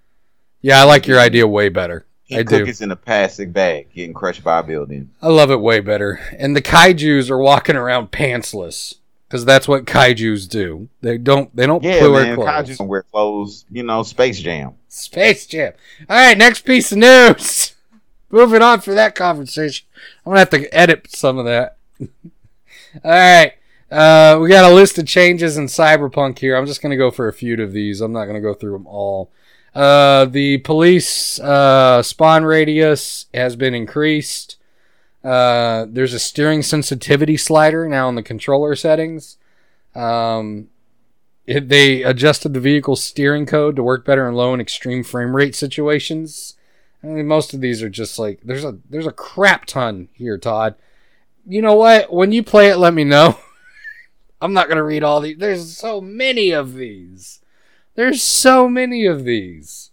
yeah, I like your idea way better. I do. is in a plastic bag, getting crushed by a building. I love it way better. And the kaiju's are walking around pantsless because that's what kaiju's do. They don't. They don't Yeah, wear man, clothes. Kaiju don't wear clothes. You know, Space Jam. Space Jam. All right, next piece of news. Moving on for that conversation. I'm gonna have to edit some of that. All right. Uh, we got a list of changes in Cyberpunk here. I'm just gonna go for a few of these. I'm not gonna go through them all. Uh, the police uh, spawn radius has been increased. Uh, there's a steering sensitivity slider now in the controller settings. Um, it, they adjusted the vehicle's steering code to work better in low and extreme frame rate situations. I mean, most of these are just like there's a there's a crap ton here, Todd. You know what? When you play it, let me know. I'm not gonna read all these. There's so many of these. There's so many of these.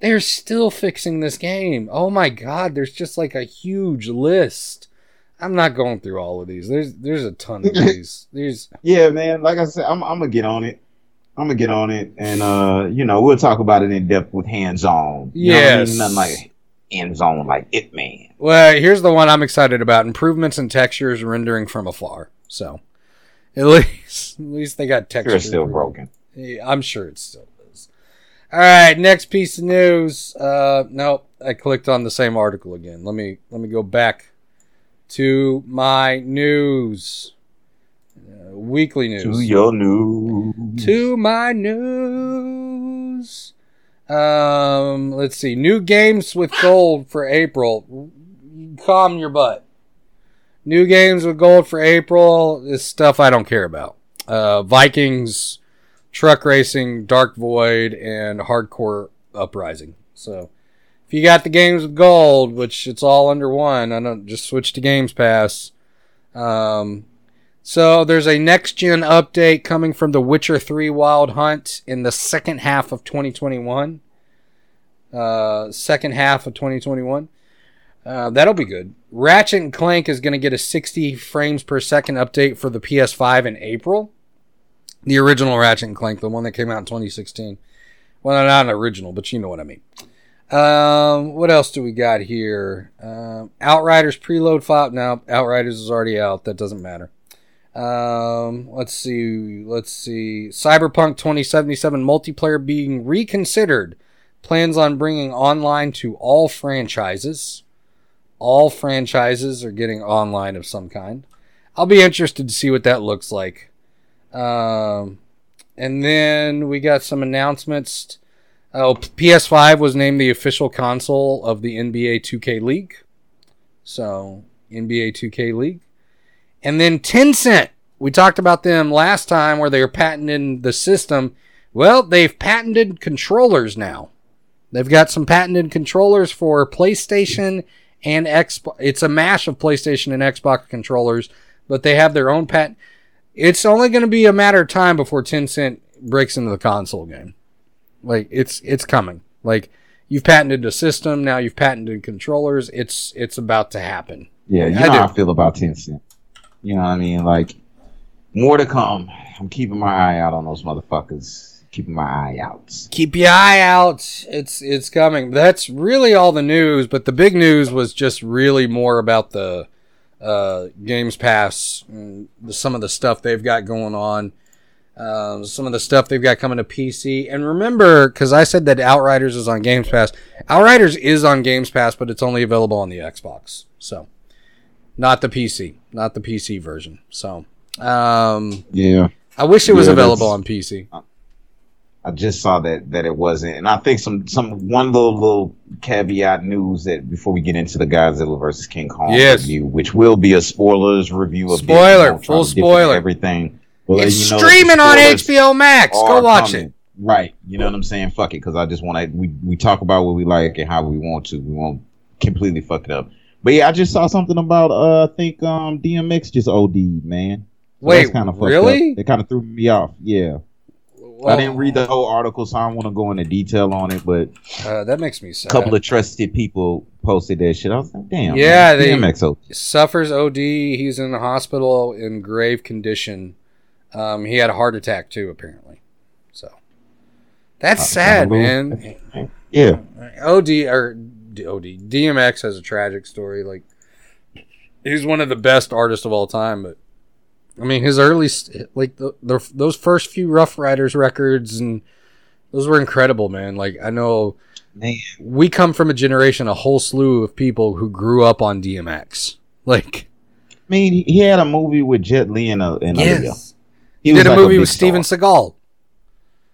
They're still fixing this game. Oh my god, there's just like a huge list. I'm not going through all of these. There's there's a ton of these. There's Yeah, man. Like I said, I'm, I'm gonna get on it. I'm gonna get on it, and uh, you know, we'll talk about it in depth with hands on. Yeah, I mean? Nothing like hands on like it, man. Well, here's the one I'm excited about: improvements in textures rendering from afar. So, at least, at least they got texture. It's still broken. Yeah, I'm sure it still is. All right, next piece of news. Uh, no, I clicked on the same article again. Let me let me go back to my news, uh, weekly news. To your news. to my news. Um, let's see. New games with gold for April. Calm your butt. New games with gold for April is stuff I don't care about. Uh, Vikings, truck racing, Dark Void, and Hard Corps Uprising. So, if you got the games with gold, which it's all under one, I don't just switch to Games Pass. Um, so there's a next gen update coming from The Witcher 3 Wild Hunt in the second half of 2021. Uh, second half of 2021. Uh, that'll be good. Ratchet and Clank is going to get a 60 frames per second update for the PS5 in April. The original Ratchet and Clank, the one that came out in 2016. Well, not an original, but you know what I mean. Um, what else do we got here? Um, Outriders preload file. Now, Outriders is already out. That doesn't matter. Um, let's see. Let's see. Cyberpunk 2077 multiplayer being reconsidered. Plans on bringing online to all franchises. All franchises are getting online of some kind. I'll be interested to see what that looks like. Um, and then we got some announcements. Oh, PS5 was named the official console of the NBA 2K League. So, NBA 2K League. And then Tencent. We talked about them last time where they were patenting the system. Well, they've patented controllers now. They've got some patented controllers for PlayStation and Xbox. It's a mash of PlayStation and Xbox controllers, but they have their own patent. It's only going to be a matter of time before Tencent breaks into the console game. Like it's it's coming. Like you've patented a system, now you've patented controllers. It's it's about to happen. Yeah, you I know do. how I feel about Tencent. You know what I mean? Like more to come. I'm keeping my eye out on those motherfuckers. Keeping my eye out. keep your eye out. It's it's coming. That's really all the news. But the big news was just really more about the uh, Games Pass, and the, some of the stuff they've got going on, um, some of the stuff they've got coming to PC. And remember, because I said that Outriders is on Games Pass. Outriders is on Games Pass, but it's only available on the Xbox. So, not the PC, not the PC version. So, um, Yeah. I wish it was Yeah, available on PC. I just saw that that it wasn't, and I think some some one little little caveat news that before we get into the Godzilla versus King Kong Yes. review, which will be a spoilers review of Spoiler, full spoiler. everything. Well, It's you know streaming on HBO Max. Go watch coming. it. Right, you know what I'm saying? Fuck it, because I just want to. We we talk about what we like and how we want to. We won't completely fuck it up. But yeah, I just saw something about uh, I think um DMX just OD'd, man. So Wait, kinda really? up. It kind of threw me off. Yeah. I didn't read the whole article, so I don't want to go into detail on it. But Uh, that makes me sad. a couple of trusted people posted that shit. I was like, damn. Yeah, man, they- DMX suffers OD. He's in the hospital in grave condition. Um, he had a heart attack too, apparently. So that's Uh, sad, man. Yeah. OD or OD DMX has a tragic story. Like he's one of the best artists of all time, but I mean his early like the, the those first few Ruff Ryders records and those were incredible, man. Like I know Man. we come from a generation, a whole slew of people who grew up on DMX. Like I mean, he, had a movie with Jet Li and, and Aaliyah. yes, He he did a like movie big with Steven star. Seagal.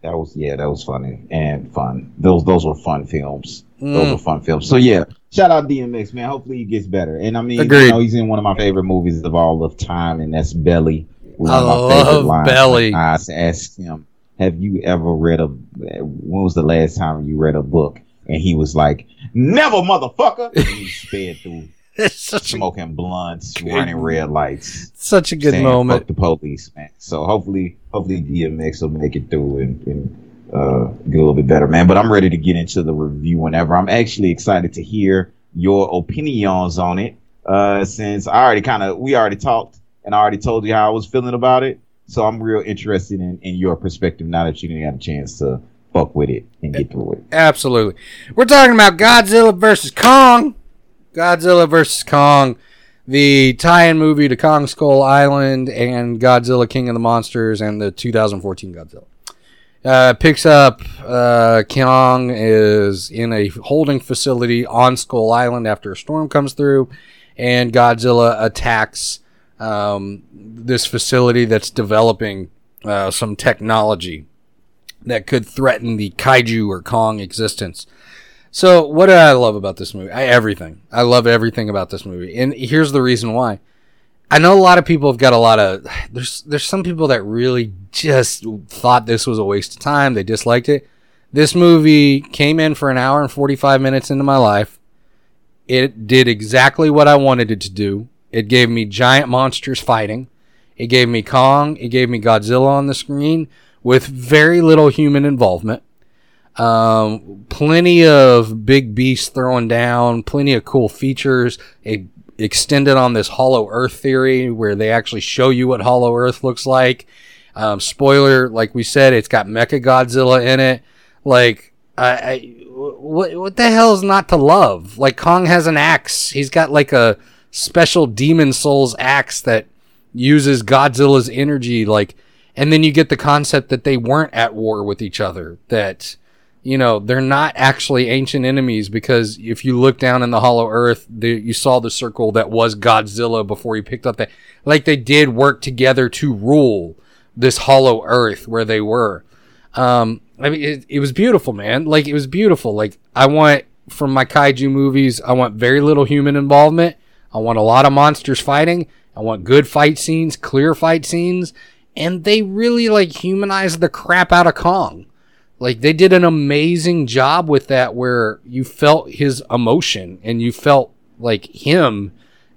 That was yeah, that was funny and fun. Those those were fun films. Those Mm. were fun films. So yeah, shout out DMX man. Hopefully he gets better. And I mean, Agreed. you know, he's in one of my favorite movies of all of time, and that's Belly. I love lines. Belly. I asked him, "Have you ever read a? When was the last time you read a book?" And he was like, "Never, motherfucker." And he sped through It's such a, smoking blunts, Good. running red lights such a good moment. Fuck the police, man. So hopefully, hopefully DMX will make it through and, and uh, get a little bit better, man. But I'm ready to get into the review whenever. I'm actually excited to hear your opinions on it. Uh, since I already kind of we already talked and I already told you how I was feeling about it. So I'm real interested in, in your perspective now that you have a chance to fuck with it and get through it. Absolutely. We're talking about Godzilla versus Kong. Godzilla versus Kong, the tie-in movie to Kong Skull Island and Godzilla King of the Monsters and the 2014 Godzilla. Uh, picks up uh, Kong is in a holding facility on Skull Island after a storm comes through, and Godzilla attacks um, this facility that's developing uh, some technology that could threaten the kaiju or Kong existence. So, what do I love about this movie? I, everything. I love everything about this movie, and here's the reason why. I know a lot of people have got a lot of. There's there's some people that really just thought this was a waste of time. They disliked it. This movie came in for an hour and 45 minutes into my life. It did exactly what I wanted it to do. It gave me giant monsters fighting. It gave me Kong. It gave me Godzilla on the screen with very little human involvement. Um, plenty of big beasts throwing down, plenty of cool features. It extended on this Hollow Earth theory where they actually show you what Hollow Earth looks like. Um, spoiler, like we said, it's got Mecha Godzilla in it. Like I, I what what the hell is not to love? Like Kong has an axe. He's got like a special demon souls axe that uses Godzilla's energy like and then you get the concept that they weren't at war with each other that you know they're not actually ancient enemies because if you look down in the hollow earth the, you saw the circle that was godzilla before he picked up that. Like they did work together to rule this hollow earth where they were. Um i mean it, it was beautiful man. Like it was beautiful. Like i want from my kaiju movies i want very little human involvement. I want a lot of monsters fighting. I want good fight scenes clear fight scenes. And they really like humanized the crap out of kong like they did an amazing job with that where you felt his emotion and you felt like him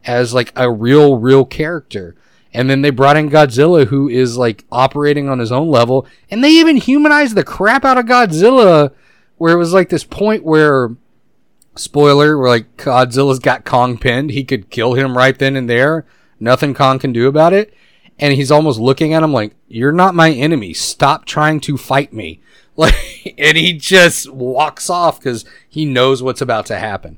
as like a real real character. And then they brought in Godzilla who is like operating on his own level. And they even humanized the crap out of Godzilla where it was like this point where spoiler where like Godzilla's got Kong pinned. He could kill him right then and there. Nothing Kong can do about it. And he's almost looking at him like you're not my enemy. Stop trying to fight me like and he just walks off because he knows what's about to happen.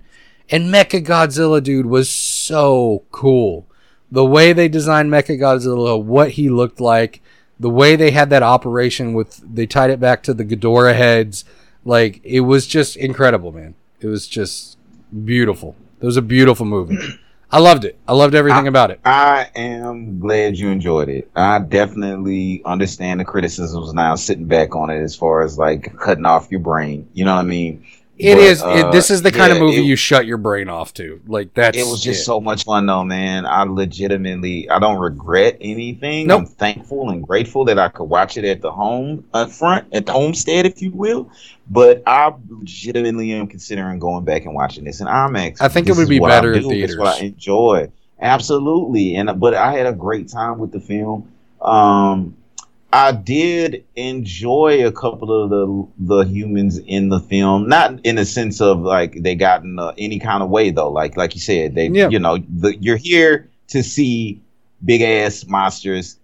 And mecha godzilla dude was so cool. The way they designed mecha godzilla what he looked like the way they had that operation with they tied it back to the Ghidorah heads. Like it was just incredible man. It was just beautiful. It was a beautiful movie i loved it i loved everything about it I am glad you enjoyed it. I definitely understand the criticisms now sitting back on it as far as like cutting off your brain. You know what I mean? It But, is. uh, it, this is the kind of movie it- you shut your brain off to. Like that's. It was just it. so much fun though, man. I legitimately, I don't regret anything. Nope. I'm thankful and grateful that I could watch it at the home uh, front, at the homestead, if you will. But I legitimately am considering going back and watching this in IMAX. I think it would be better in do. It's what I enjoy. Absolutely, and but I had a great time with the film. Um, I did enjoy a couple of the the humans in the film, not in the sense of like they got in uh, any kind of way though. Like like you said, they Yeah. you know the, you're here to see big ass monsters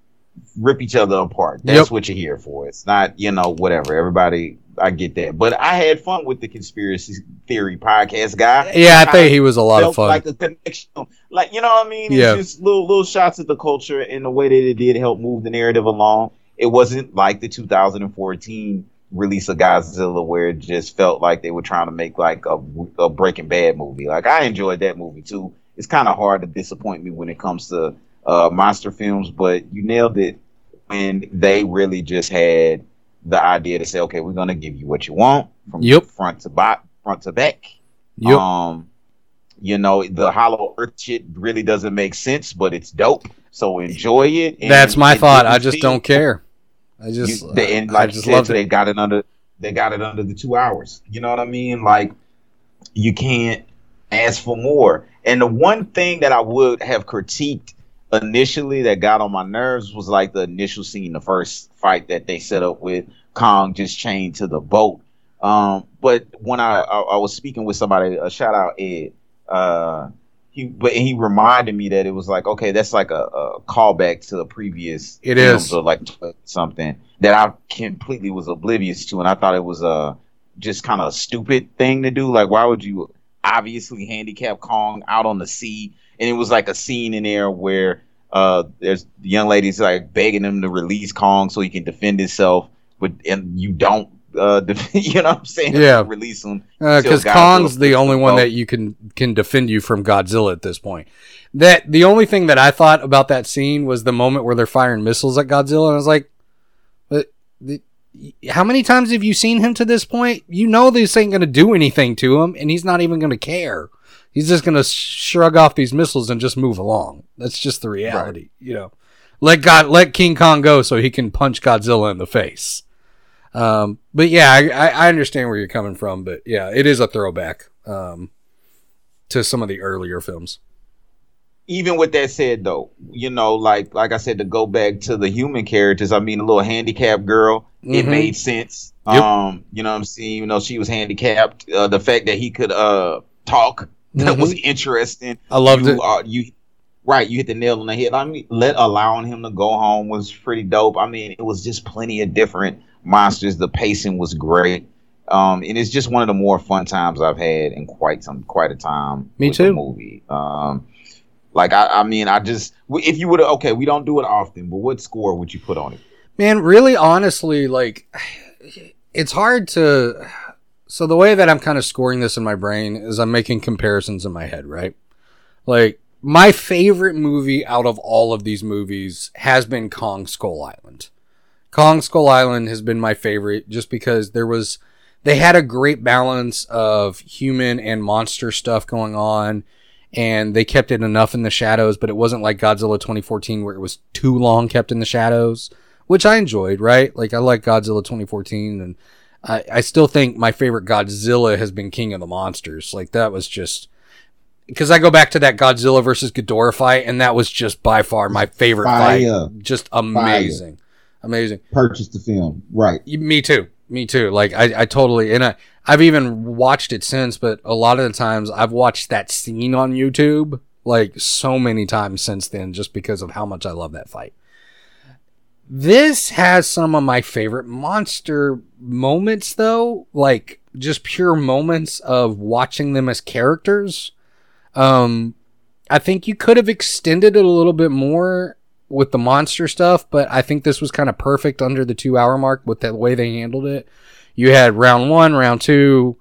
rip each other apart. That's Yep. what you're here for. It's not you know whatever. Everybody, I get that, but I had fun with the conspiracy theory podcast guy. Yeah, I think he was a lot of fun. Like a connection, like you know what I mean. It's Yeah. just little little shots at the culture and the way that it did help move the narrative along. It wasn't like the 2014 release of Godzilla where it just felt like they were trying to make like a, a Breaking Bad movie. Like I enjoyed that movie too. It's kind of hard to disappoint me when it comes to uh, monster films, but you nailed it when they really just had the idea to say, okay, we're gonna give you what you want from Yep. front to back, front to back. Yep. Um, you know, the Hollow Earth shit really doesn't make sense, but it's dope. So enjoy it. and That's my thought. I just don't care. I just. you, they, and I like you just said, so it. they got it under. They got it under the two hours. You know what I mean? Like you can't ask for more. And the one thing that I would have critiqued initially that got on my nerves was like the initial scene, the first fight that they set up with Kong just chained to the boat. Um, but when I, I I was speaking with somebody, a shout out Ed, uh, he but he reminded me that it was like okay, that's like a, a callback to the previous. It films or like something that I completely was oblivious to, and I thought it was a just kind of a stupid thing to do. Like, why would you obviously handicap Kong out on the sea? And it was like a scene in there where uh, there's the young ladies like begging him to release Kong so he can defend himself, but and you don't. Uh, you know what I'm saying? Yeah. release him because Godzilla Kong's the only one that you can can defend you from Godzilla at this point. That the only thing that I thought about that scene was the moment where they're firing missiles at Godzilla, and I was like, but the, how many times have you seen him to this point? You know this ain't gonna do anything to him, and he's not even gonna care. He's just gonna shrug off these missiles and just move along. That's just the reality, you know. Let God let King Kong go so he can punch Godzilla in the face. Um, but yeah, I, I understand where you're coming from. But yeah, it is a throwback um, to some of the earlier films. even with that said though, you know, like like I said, to go back to the human characters, I mean, a little handicapped girl, it Mhm. made sense. Yep. Um, you know what I'm saying? Even though she was handicapped, uh, the fact that he could uh talk that Mhm. was interesting. I loved you, it. Uh, you right, you hit the nail on the head. I mean, let allowing him to go home was pretty dope. I mean, it was just plenty of different monsters. The pacing was great. Um, and it's just one of the more fun times I've had in quite some quite a time. Me too. movie. Um, like I, I mean, I just if you would have okay, we don't do it often, but what score would you put on it? Man, really honestly, like it's hard to so the way that I'm kind of scoring this in my brain is I'm making comparisons in my head, right? Like my favorite movie out of all of these movies has been Kong Skull Island. Kong Skull Island has been my favorite just because there was they had a great balance of human and monster stuff going on and they kept it enough in the shadows but it wasn't like Godzilla 2014 where it was too long kept in the shadows which I enjoyed right? Like I like Godzilla 2014 and I, I still think my favorite Godzilla has been King of the Monsters. Like that was just because I go back to that Godzilla versus Ghidorah fight and that was just by far my favorite Fire. fight. Just amazing amazing Purchase the film, right? me too. Me too. Like I, I totally and I, I've even watched it since, but a lot of the times I've watched that scene on YouTube like so many times since then, just because of how much I love that fight. This has some of my favorite monster moments though, like just pure moments of watching them as characters. Um I think you could have extended it a little bit more with the monster stuff, but I think this was kind of perfect under the two hour mark with the way they handled it. You had round one, round two,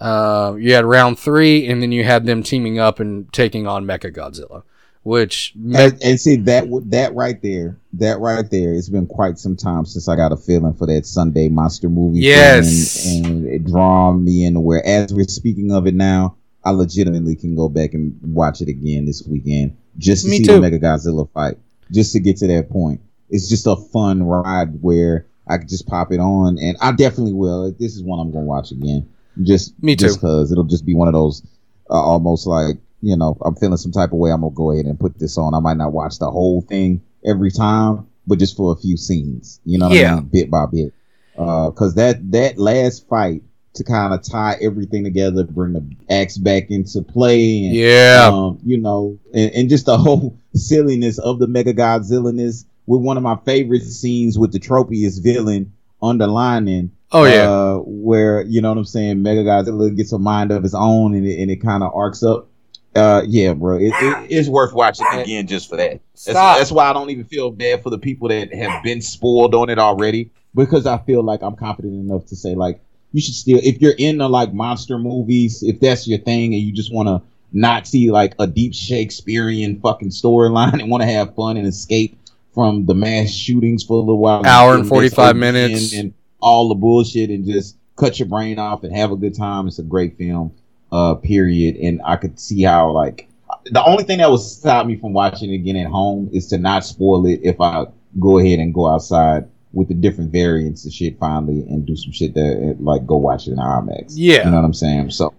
uh, you had round three, and then you had them teaming up and taking on Mecha Godzilla, which me- And, and see that that right there, that right there. It's been quite some time since I got a feeling for that Sunday monster movie. Yes. and, and it drawn me into where, as we're speaking of it now, I legitimately can go back and watch it again this weekend just to Me see too. the Mega Godzilla fight, just to get to that point. It's just a fun ride where I could just pop it on, and I definitely will. This is one I'm gonna watch again. Just Me too. because it'll just be one of those uh, almost like you know I'm feeling some type of way. I'm gonna go ahead and put this on. I might not watch the whole thing every time, but just for a few scenes. You know what Yeah. I mean? Bit by bit. Because that that last fight to kind of tie everything together, bring the axe back into play, and yeah, um, you know, and, and just the whole silliness of the Mega Godzilla-ness with one of my favorite scenes with the Tropius villain underlining. Oh, yeah. uh, where you know what I'm saying, Mega Godzilla gets a mind of his own, and it, and it kind of arcs up. Uh, yeah, bro, it, it, It's worth watching again just for that. That's, Stop. that's why I don't even feel bad for the people that have been spoiled on it already. because I feel like I'm confident enough to say like you should still if you're into like monster movies, if that's your thing and you just want to not see like a deep Shakespearean fucking storyline and want to have fun and escape from the mass shootings for a little while, Hour and 45 OBN minutes. and all the bullshit and just cut your brain off and have a good time. It's a great film, uh, period. And I could see how like the only thing that would stop me from watching it again at home is to not spoil it if I go ahead and go outside with the different variants of shit finally and do some shit that like go watch it in IMAX. Yeah. You know what I'm saying? So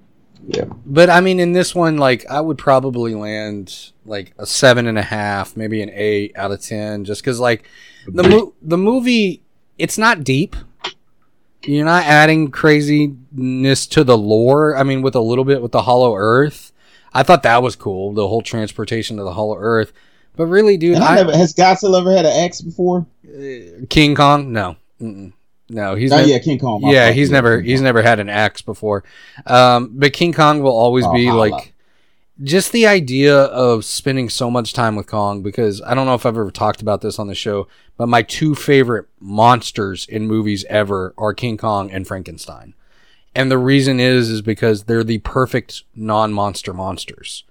yeah. But I mean, in this one, like I would probably land like a seven and a half, maybe an eight out of ten, just because like the mo- the movie, it's not deep. You're not adding craziness to the lore. I mean, with a little bit with the Hollow Earth, I thought that was cool. The whole transportation to the Hollow Earth, but really, dude, I I, never, has Godzilla ever had an axe before? King Kong, no, Mm-mm. no, he's Oh nev- yeah, King Kong. yeah, he's Yeah, never King he's Kong. never had an axe before. Um, but King Kong will always Oh, be holla. like just the idea of spending so much time with Kong because I don't know if I've ever talked about this on the show, but my two favorite monsters in movies ever are King Kong and Frankenstein. And the reason is is because they're the perfect non-monster monsters.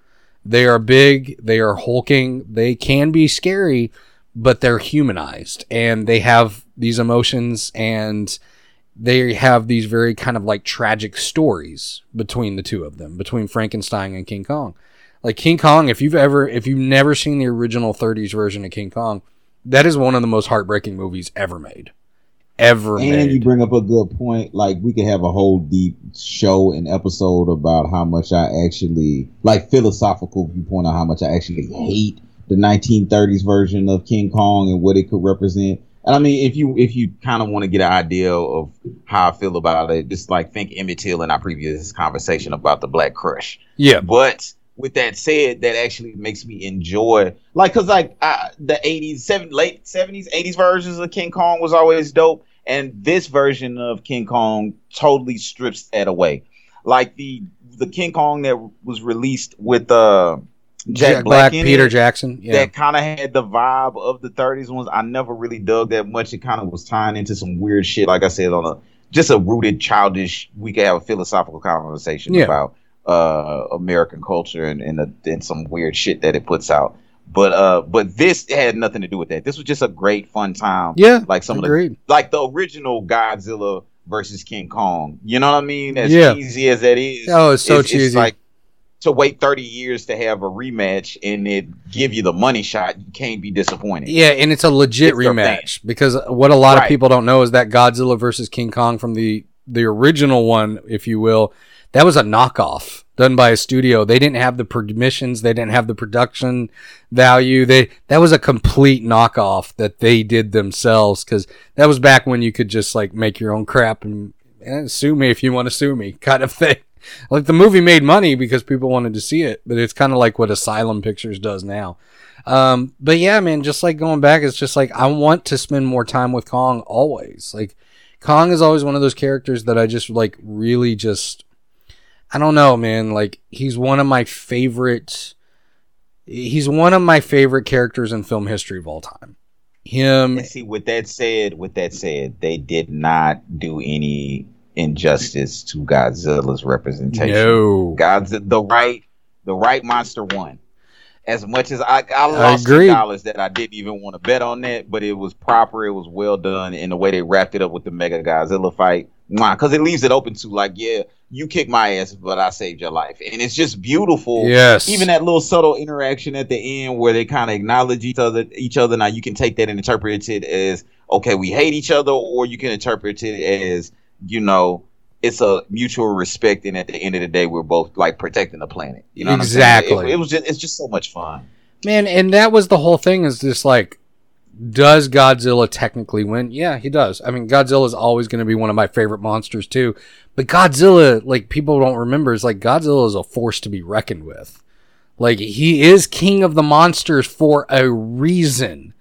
They are big, they are hulking, they can be scary, but they're humanized and they have these emotions and they have these very kind of like tragic stories between the two of them, between Frankenstein and King Kong. Like King Kong, if you've ever, if you've never seen the original 30s version of King Kong, that is one of the most heartbreaking movies ever made. Ever And made. you bring up a good point. Like we could have a whole deep show and episode about how much I actually like philosophical viewpoint on how much I actually hate the 1930s version of King Kong and what it could represent. And I mean, if you if you kind of want to get an idea of how I feel about it, just like think Emmett Till in our previous conversation about the Black Crush. yeah. But with that said, that actually makes me enjoy, like, cause like I, the '80s, seven, late '70s, '80s versions of King Kong was always dope, And this version of King Kong totally strips that away. Like the the King Kong that was released with uh Jack, Jack Black, Black, Peter it, Jackson. Yeah. that kind of had the vibe of the 30s ones. I never really dug that much. It kind of was tying into some weird shit, like I said, on a just a rooted childish. We could have a philosophical conversation Yeah. about uh American culture and and, the, and some weird shit that it puts out. But uh, but this had nothing to do with that. This was just a great fun time. yeah. like some of the like the original Godzilla versus King Kong. You know what I mean? As Yeah. cheesy as that is. Oh, it's so cheesy. like to wait 30 years to have a rematch and it give you the money shot, you can't be disappointed. Yeah, and it's a legit It's rematch because what a lot of people don't know is that Godzilla versus King Kong from the the original one, if you will, that was a knockoff done by a studio. They didn't have the permissions, they didn't have the production value. They that was a complete knockoff that they did themselves because that was back when you could just like make your own crap and, and sue me if you want to sue me kind of thing. Like the movie made money because people wanted to see it, but it's kind of like what Asylum Pictures does now. Um, but yeah, man, just like going back, it's just like I want to spend more time with Kong always. Like Kong is always one of those characters that I just like really just I don't know, man. Like he's one of my favorite he's one of my favorite characters in film history of all time. Him And see, with that said, with that said, they did not do any injustice to Godzilla's representation. no. God's the right, the right monster won. As much as I, I lost two dollars that I didn't even want to bet on that, but it was proper, it was well done, in the way they wrapped it up with the Mega Godzilla fight. Because it leaves it open to like, yeah, you kick my ass, but I saved your life, and it's just beautiful. Yes. Even that little subtle interaction at the end where they kind of acknowledge each other, each other. Now you can take that and interpret it as okay, we hate each other, or you can interpret it as you know it's a mutual respect, and at the end of the day, we're both like protecting the planet. You know, what I'm saying? Exactly. It, it was just it's just so much fun. Man, and that was the whole thing is just like does Godzilla technically win? Yeah, he does. I mean, Godzilla is always going to be one of my favorite monsters too. But Godzilla, like people don't remember, is like Godzilla is a force to be reckoned with. Like he is king of the monsters for a reason.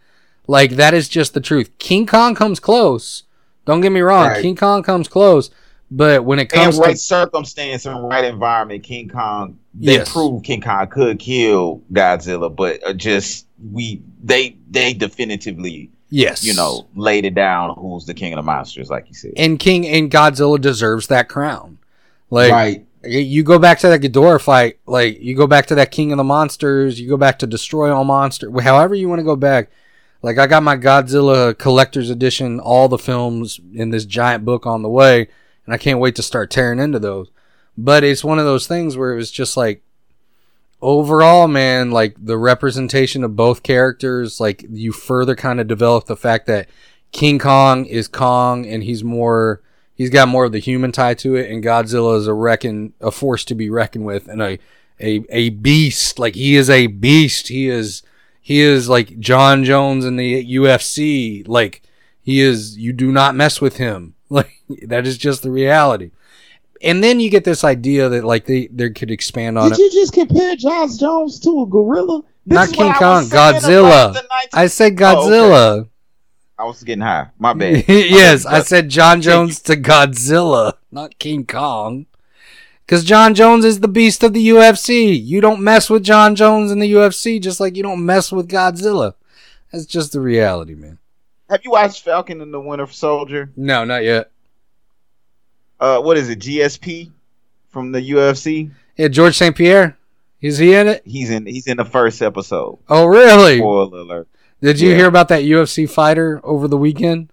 Like that is just the truth. King Kong comes close. Don't get me wrong, Right. King Kong comes close. But when it comes And comes right to circumstance and right environment, King Kong. They Yes. proved King Kong could kill Godzilla, but uh, just we they they definitively yes, you know laid it down. Who's the king of the monsters, like you said. and King and Godzilla deserves that crown. Like right. you go back to that Ghidorah fight, like you go back to that King of the Monsters, you go back to Destroy All Monster, however you want to go back. Like I got my Godzilla collector's edition, all the films in this giant book on the way, and I can't wait to start tearing into those. But it's one of those things where it was just like overall, man, like the representation of both characters, like you further kind of develop the fact that King Kong is Kong and he's more he's got more of the human tie to it and Godzilla is a reckon a force to be reckoned with and a a a beast. Like he is a beast. He is he is like Jon Jones in the UFC like he is you do not mess with him. Like that is just the reality and then you get this idea that like they they could expand on Did it you just compare Jon Jones to a gorilla? This not King Kong was saying about Godzilla 19 I said Oh, okay. Godzilla I was getting high. My bad. yes, I said Jon Jones to Godzilla, not King Kong. Because Jon Jones is the beast of the UFC. You don't mess with Jon Jones in the UFC just like you don't mess with Godzilla. That's just the reality, man. Have you watched Falcon and the Winter Soldier? No, not yet. Uh, what is it? GSP from the UFC. Yeah, Georges St-Pierre. Is he in it? He's in. He's in the first episode. Oh, really? Spoiler alert. Did you yeah. hear about that UFC fighter over the weekend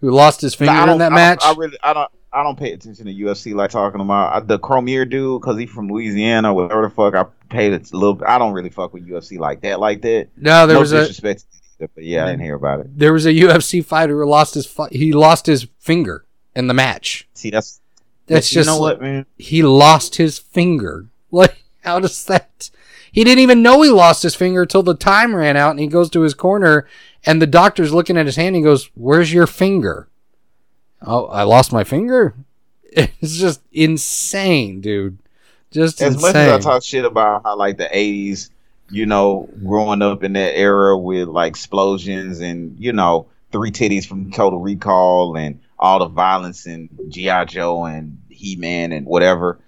who lost his finger I in that I match? I, really, I don't, I don't pay attention to UFC like talking about I, the Cormier dude because he's from Louisiana, whatever the fuck. I paid a little. I don't really fuck with UFC like that, like that. no, there no was a disrespect, to either, but yeah, I didn't hear about it. there was a UFC fighter who lost his he lost his finger in the match. See, that's That's you just know what, man. he lost his finger. Like, how does that? He didn't even know he lost his finger until the time ran out, and he goes to his corner, and the doctor's looking at his hand. And he goes, "Where's your finger?" Oh, I lost my finger. It's just insane, dude. Just As insane. much as I talk shit about how like the '80s, you know, growing up in that era with like explosions and you know three titties from Total Recall and all the violence in GI Joe and He Man and whatever,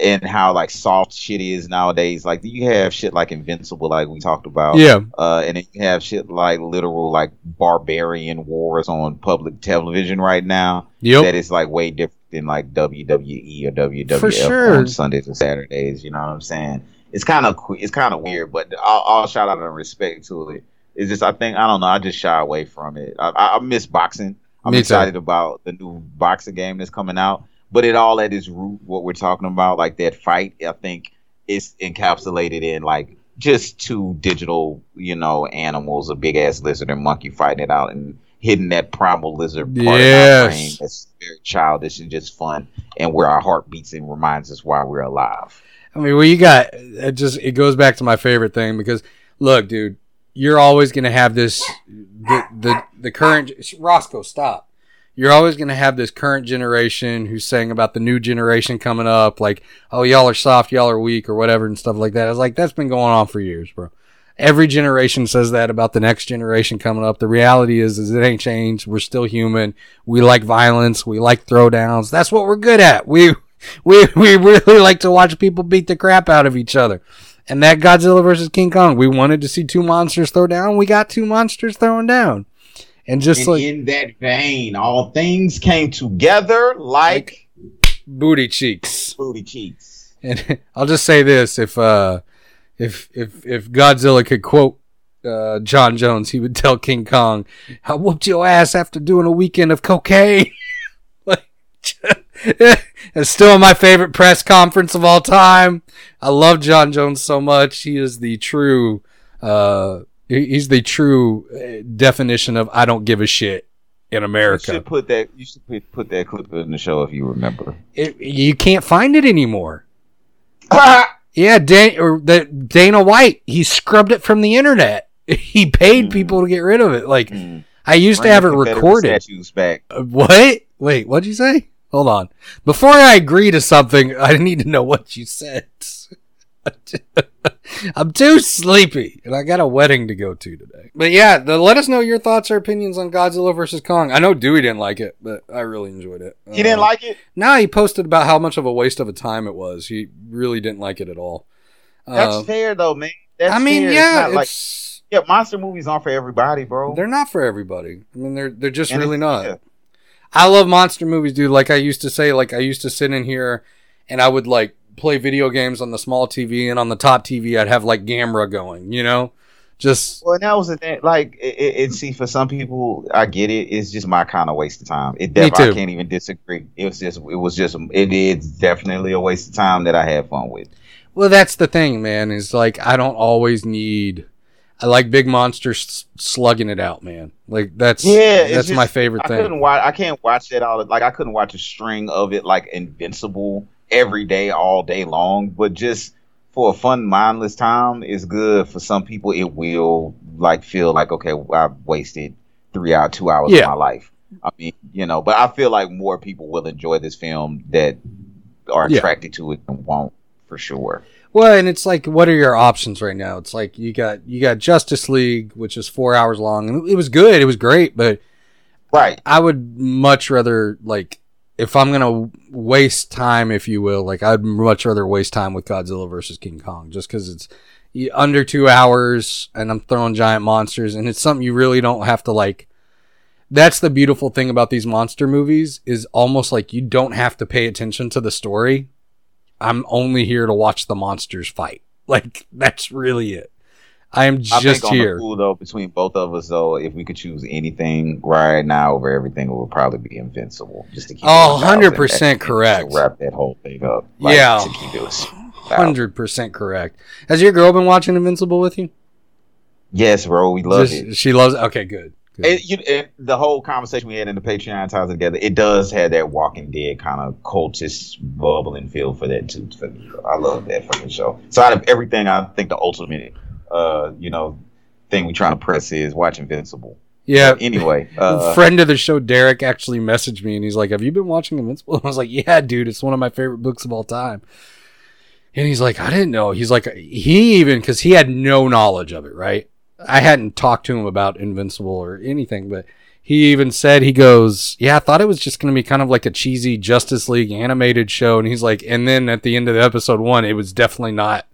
and how like soft shit is nowadays. Like do you have shit like Invincible, like we talked about. Yeah. Uh, and then you have shit like literal like barbarian wars on public television right now. Yep. That is like way different than like WWE or WWF For sure. on Sundays and Saturdays. You know what I'm saying? It's kind of it's kind of weird, but all, all shout out and respect to it. It's just I think I don't know. I just shy away from it. I, I, I miss boxing. I'm Me too. excited about the new boxing game that's coming out, but it all at its root, what we're talking about, like that fight. I think it's encapsulated in like just two digital, you know, animals, a big ass lizard and monkey fighting it out and hitting that primal lizard part of our brain that's very childish and just fun, and where our heart beats and reminds us why we're alive. I mean, well, you got it. Just it goes back to my favorite thing because look, dude, you're always gonna have this the the the current ah. Roscoe. Stop. You're always gonna have this current generation who's saying about the new generation coming up, like, oh, y'all are soft, y'all are weak, or whatever, and stuff like that. I was like, that's been going on for years, bro. Every generation says that about the next generation coming up. The reality is, is it ain't changed. We're still human. We like violence. We like throwdowns. That's what we're good at. We we we really like to watch people beat the crap out of each other. And that Godzilla versus King Kong, we wanted to see two monsters throw down. We got two monsters throwing down. And just And like in that vein, all things came together like, booty cheeks. booty cheeks. And I'll just say this: if uh, if if if Godzilla could quote uh, Jon Jones, he would tell King Kong, "I whooped your ass after doing a weekend of cocaine." like, it's still my favorite press conference of all time. I love Jon Jones so much. He is the true. Uh, he's the true uh, definition of "I don't give a shit" in You America. should put that. You should put, that clip in the show if you remember. It, you can't find it anymore. Yeah, Dan- or the Dana White, he scrubbed it from the internet. He paid people to get rid of it. Like I used to have it recorded. Statues back. Uh, What? Wait, what'd you say? Hold on. Before I agree to something, I need to know what you said. I'm too sleepy, and I got a wedding to go to today. But yeah, the, let us know your thoughts or opinions on Godzilla versus Kong. I know Dewey didn't like it, but I really enjoyed it. He didn't Uh, like it. No, he posted about how much of a waste of a time it was. He really didn't like it at all. That's Uh, fair though, man. That's I mean, fair. It's yeah, not like- yeah, monster movies aren't for everybody, bro. they're not for everybody. I mean, they're they're just And really not. yeah. I love monster movies, dude. Like I used to say, like I used to sit in here and I would like play video games on the small TV and on the top TV I'd have like Gamera going, you know? Just Well, that was the thing. Like, it, it, it- see, for some people, I get it. It's just my kind of waste of time. It Me def- I can't even disagree. It was just, it was just, it is definitely a waste of time that I had fun with. well, that's the thing, man. Is like I don't always need. I like big monsters slugging it out, man. Like that's Yeah, that's my just- favorite I thing. couldn't watch. I can't watch that all. Like, I couldn't watch a string of it like Invincible every day, all day long. But just for a fun, mindless time, is good. For some people, it will like feel like okay, I've wasted three hours, two hours Yeah. of my life. I mean, you know, but I feel like more people will enjoy this film that are Yeah. attracted to it and won't for sure. Well, and it's like, what are your options right now? It's like you got you got Justice League, which is four hours long, and it was good, it was great, but Right. I would much rather like if I'm gonna waste time, if you will, like I'd much rather waste time with Godzilla versus King Kong, just because it's under two hours and I'm throwing giant monsters, and it's something you really don't have to like. That's the beautiful thing about these monster movies is almost like you don't have to pay attention to the story. I'm only here to watch the monsters fight. Like that's really it. I am I just think on here. pool though, between both of us though, if we could choose anything right now over everything, it would probably be Invincible. Just to keep Oh, 100% correct. To wrap that whole thing up. Yeah. Keep it. Hundred percent correct. Has your girl been watching Invincible with you? Yes, bro, we love Just- it. She loves. It. Okay, good. good. It, you, it. The whole conversation we had in the Patreon ties together, it does have that Walking Dead kind of cultist bubbling feel for that too. For me. I love that fucking show. So out of everything, I think the ultimate, uh, you know, thing we trying to press is watch Invincible. yeah. But anyway, uh, friend of the show, Derek, actually messaged me and he's like, "Have you been watching Invincible?" I was like, "Yeah, dude. It's one of my favorite books of all time." And he's like, "I didn't know." He's like, he even because he had no knowledge of it, right? I hadn't talked to him about Invincible or anything, but he even said he goes, "Yeah, I thought it was just going to be kind of like a cheesy Justice League animated show." And he's like, and then at the end of the episode one, it was definitely not.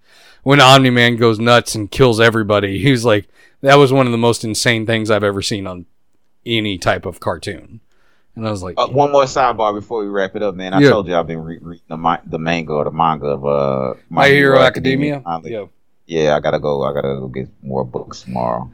When Omni Man goes nuts and kills everybody, he's like, "That was one of the most insane things I've ever seen on any type of cartoon." And I was like, Uh, one more sidebar before we wrap it up, man. I Yeah. told you I've been re- reading the, the manga or the manga of uh, My Hero Academia. finally. Yeah. Yeah, I gotta go. I gotta go get more books tomorrow,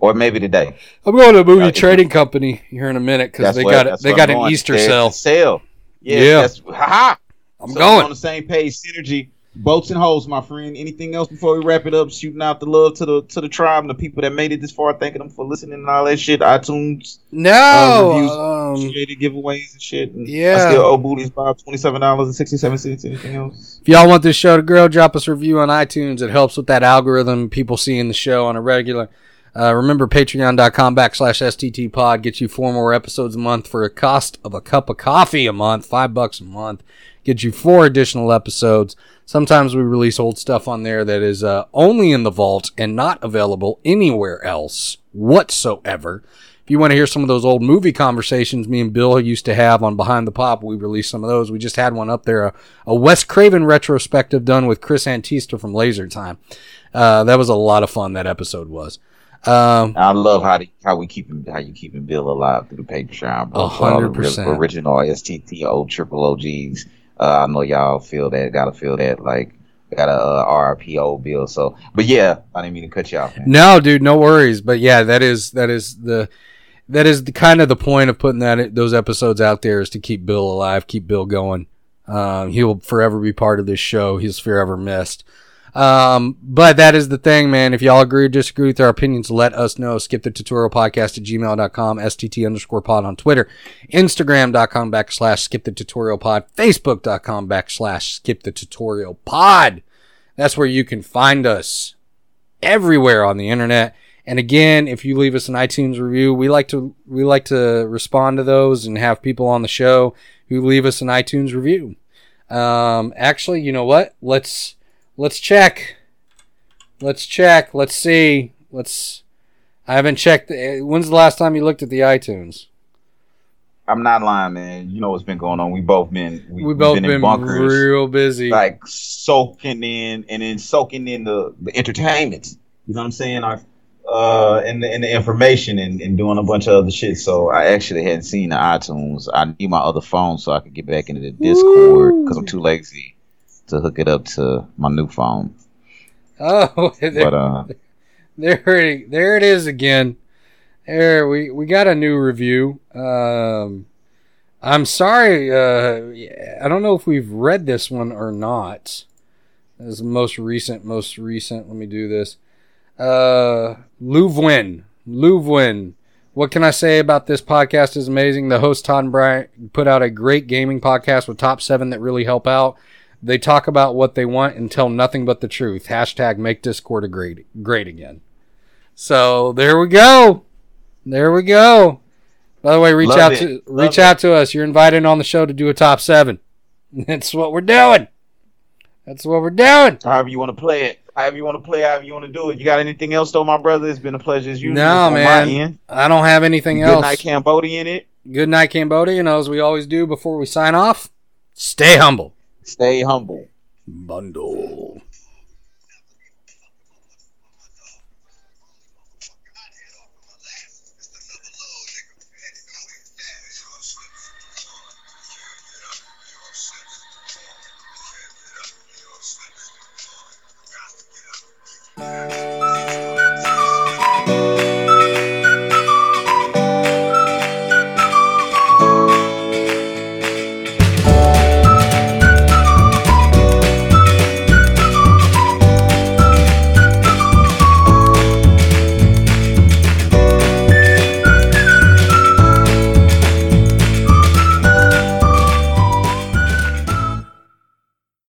or maybe today. I'm going to a movie Uh, trading company here in a minute because they got they got an going. Easter sale. Sale. Yeah. Yeah. That's, haha. I'm So going. on the same page. Synergy. Boats and holes, my friend. Anything else before we wrap it up? Shooting out the love to the to the tribe and the people that made it this far. Thanking them for listening and all that shit. iTunes, No, uh, reviews, um, appreciated giveaways and shit. And yeah. I still owe booties by twenty seven dollars and sixty seven cents. Anything else? If y'all want this show to grow, drop us a review on iTunes. It helps with that algorithm, people seeing the show on a regular. Uh, remember, patreon.com backslash STT pod gets you four more episodes a month for a cost of a cup of coffee a month, five bucks a month. Gets you four additional episodes. Sometimes we release old stuff on there that is uh, only in the vault and not available anywhere else whatsoever. If you want to hear some of those old movie conversations me and Bill used to have on Behind the Pop, we released some of those. We just had one up there, a, a Wes Craven retrospective done with Chris Antista from Laser Time. Uh, that was a lot of fun. That episode was. Um, I love how the, how we keep him, how you keeping Bill alive through the Patreon. A For all the hundred percent. Original STT, old triple OGs. Uh, I know y'all feel that. Gotta feel that. Like got a uh, Bill. So, but yeah, I didn't mean to cut you off. Man. no, dude, no worries. But yeah, that is that is the that is the kind of the point of putting that those episodes out there is to keep Bill alive, keep Bill going. Um, he will forever be part of this show. He's forever missed. Um, but that is the thing, man. If y'all agree or disagree with our opinions, let us know. Skip the tutorial podcast at gmail.com, STT underscore pod on Twitter, Instagram.com backslash skip the tutorial pod, Facebook.com backslash skip the tutorial pod. That's where you can find us everywhere on the internet. And again, if you leave us an iTunes review, we like to we like to respond to those and have people on the show who leave us an iTunes review. Um, actually, you know what? Let's let's check. Let's check. Let's see. Let's. I haven't checked. When's the last time you looked at the iTunes? I'm not lying, man. You know what's been going on. We both been we, We've we've both been, been, in bunkers, real busy. like soaking in and then soaking in the, the entertainment. You know what I'm saying? Our, uh, and the, and the information and, and doing a bunch of other shit. So I actually hadn't seen the iTunes. I need my other phone so I could get back into the Discord because I'm too lazy to hook it up to my new phone. oh, there, But uh, there, there it is again. There, we we got a new review. Um, I'm sorry. Uh, I don't know if we've read this one or not. This is the most recent, most recent. Let me do this. Uh, Louvwin, Louvwin. What can I say about this podcast? is amazing. The host Todd and Bryant put out a great gaming podcast with top seven that really help out. They talk about what they want and tell nothing but the truth. Hashtag make Discord a great, great again. So there we go. There we go. By the way, reach Love out it. to Love reach it. out to us. You're invited on the show to do a top seven. That's what we're doing. That's what we're doing. however you want to play it, however you want to play, however you want to do it. You got anything else though, my brother? It's been a pleasure as usual. No, on my man. end. I don't have anything Good else. Good night, Cambodia. In it. Good night, Cambodia. And as we always do before we sign off, stay humble. Stay humble. Bundle.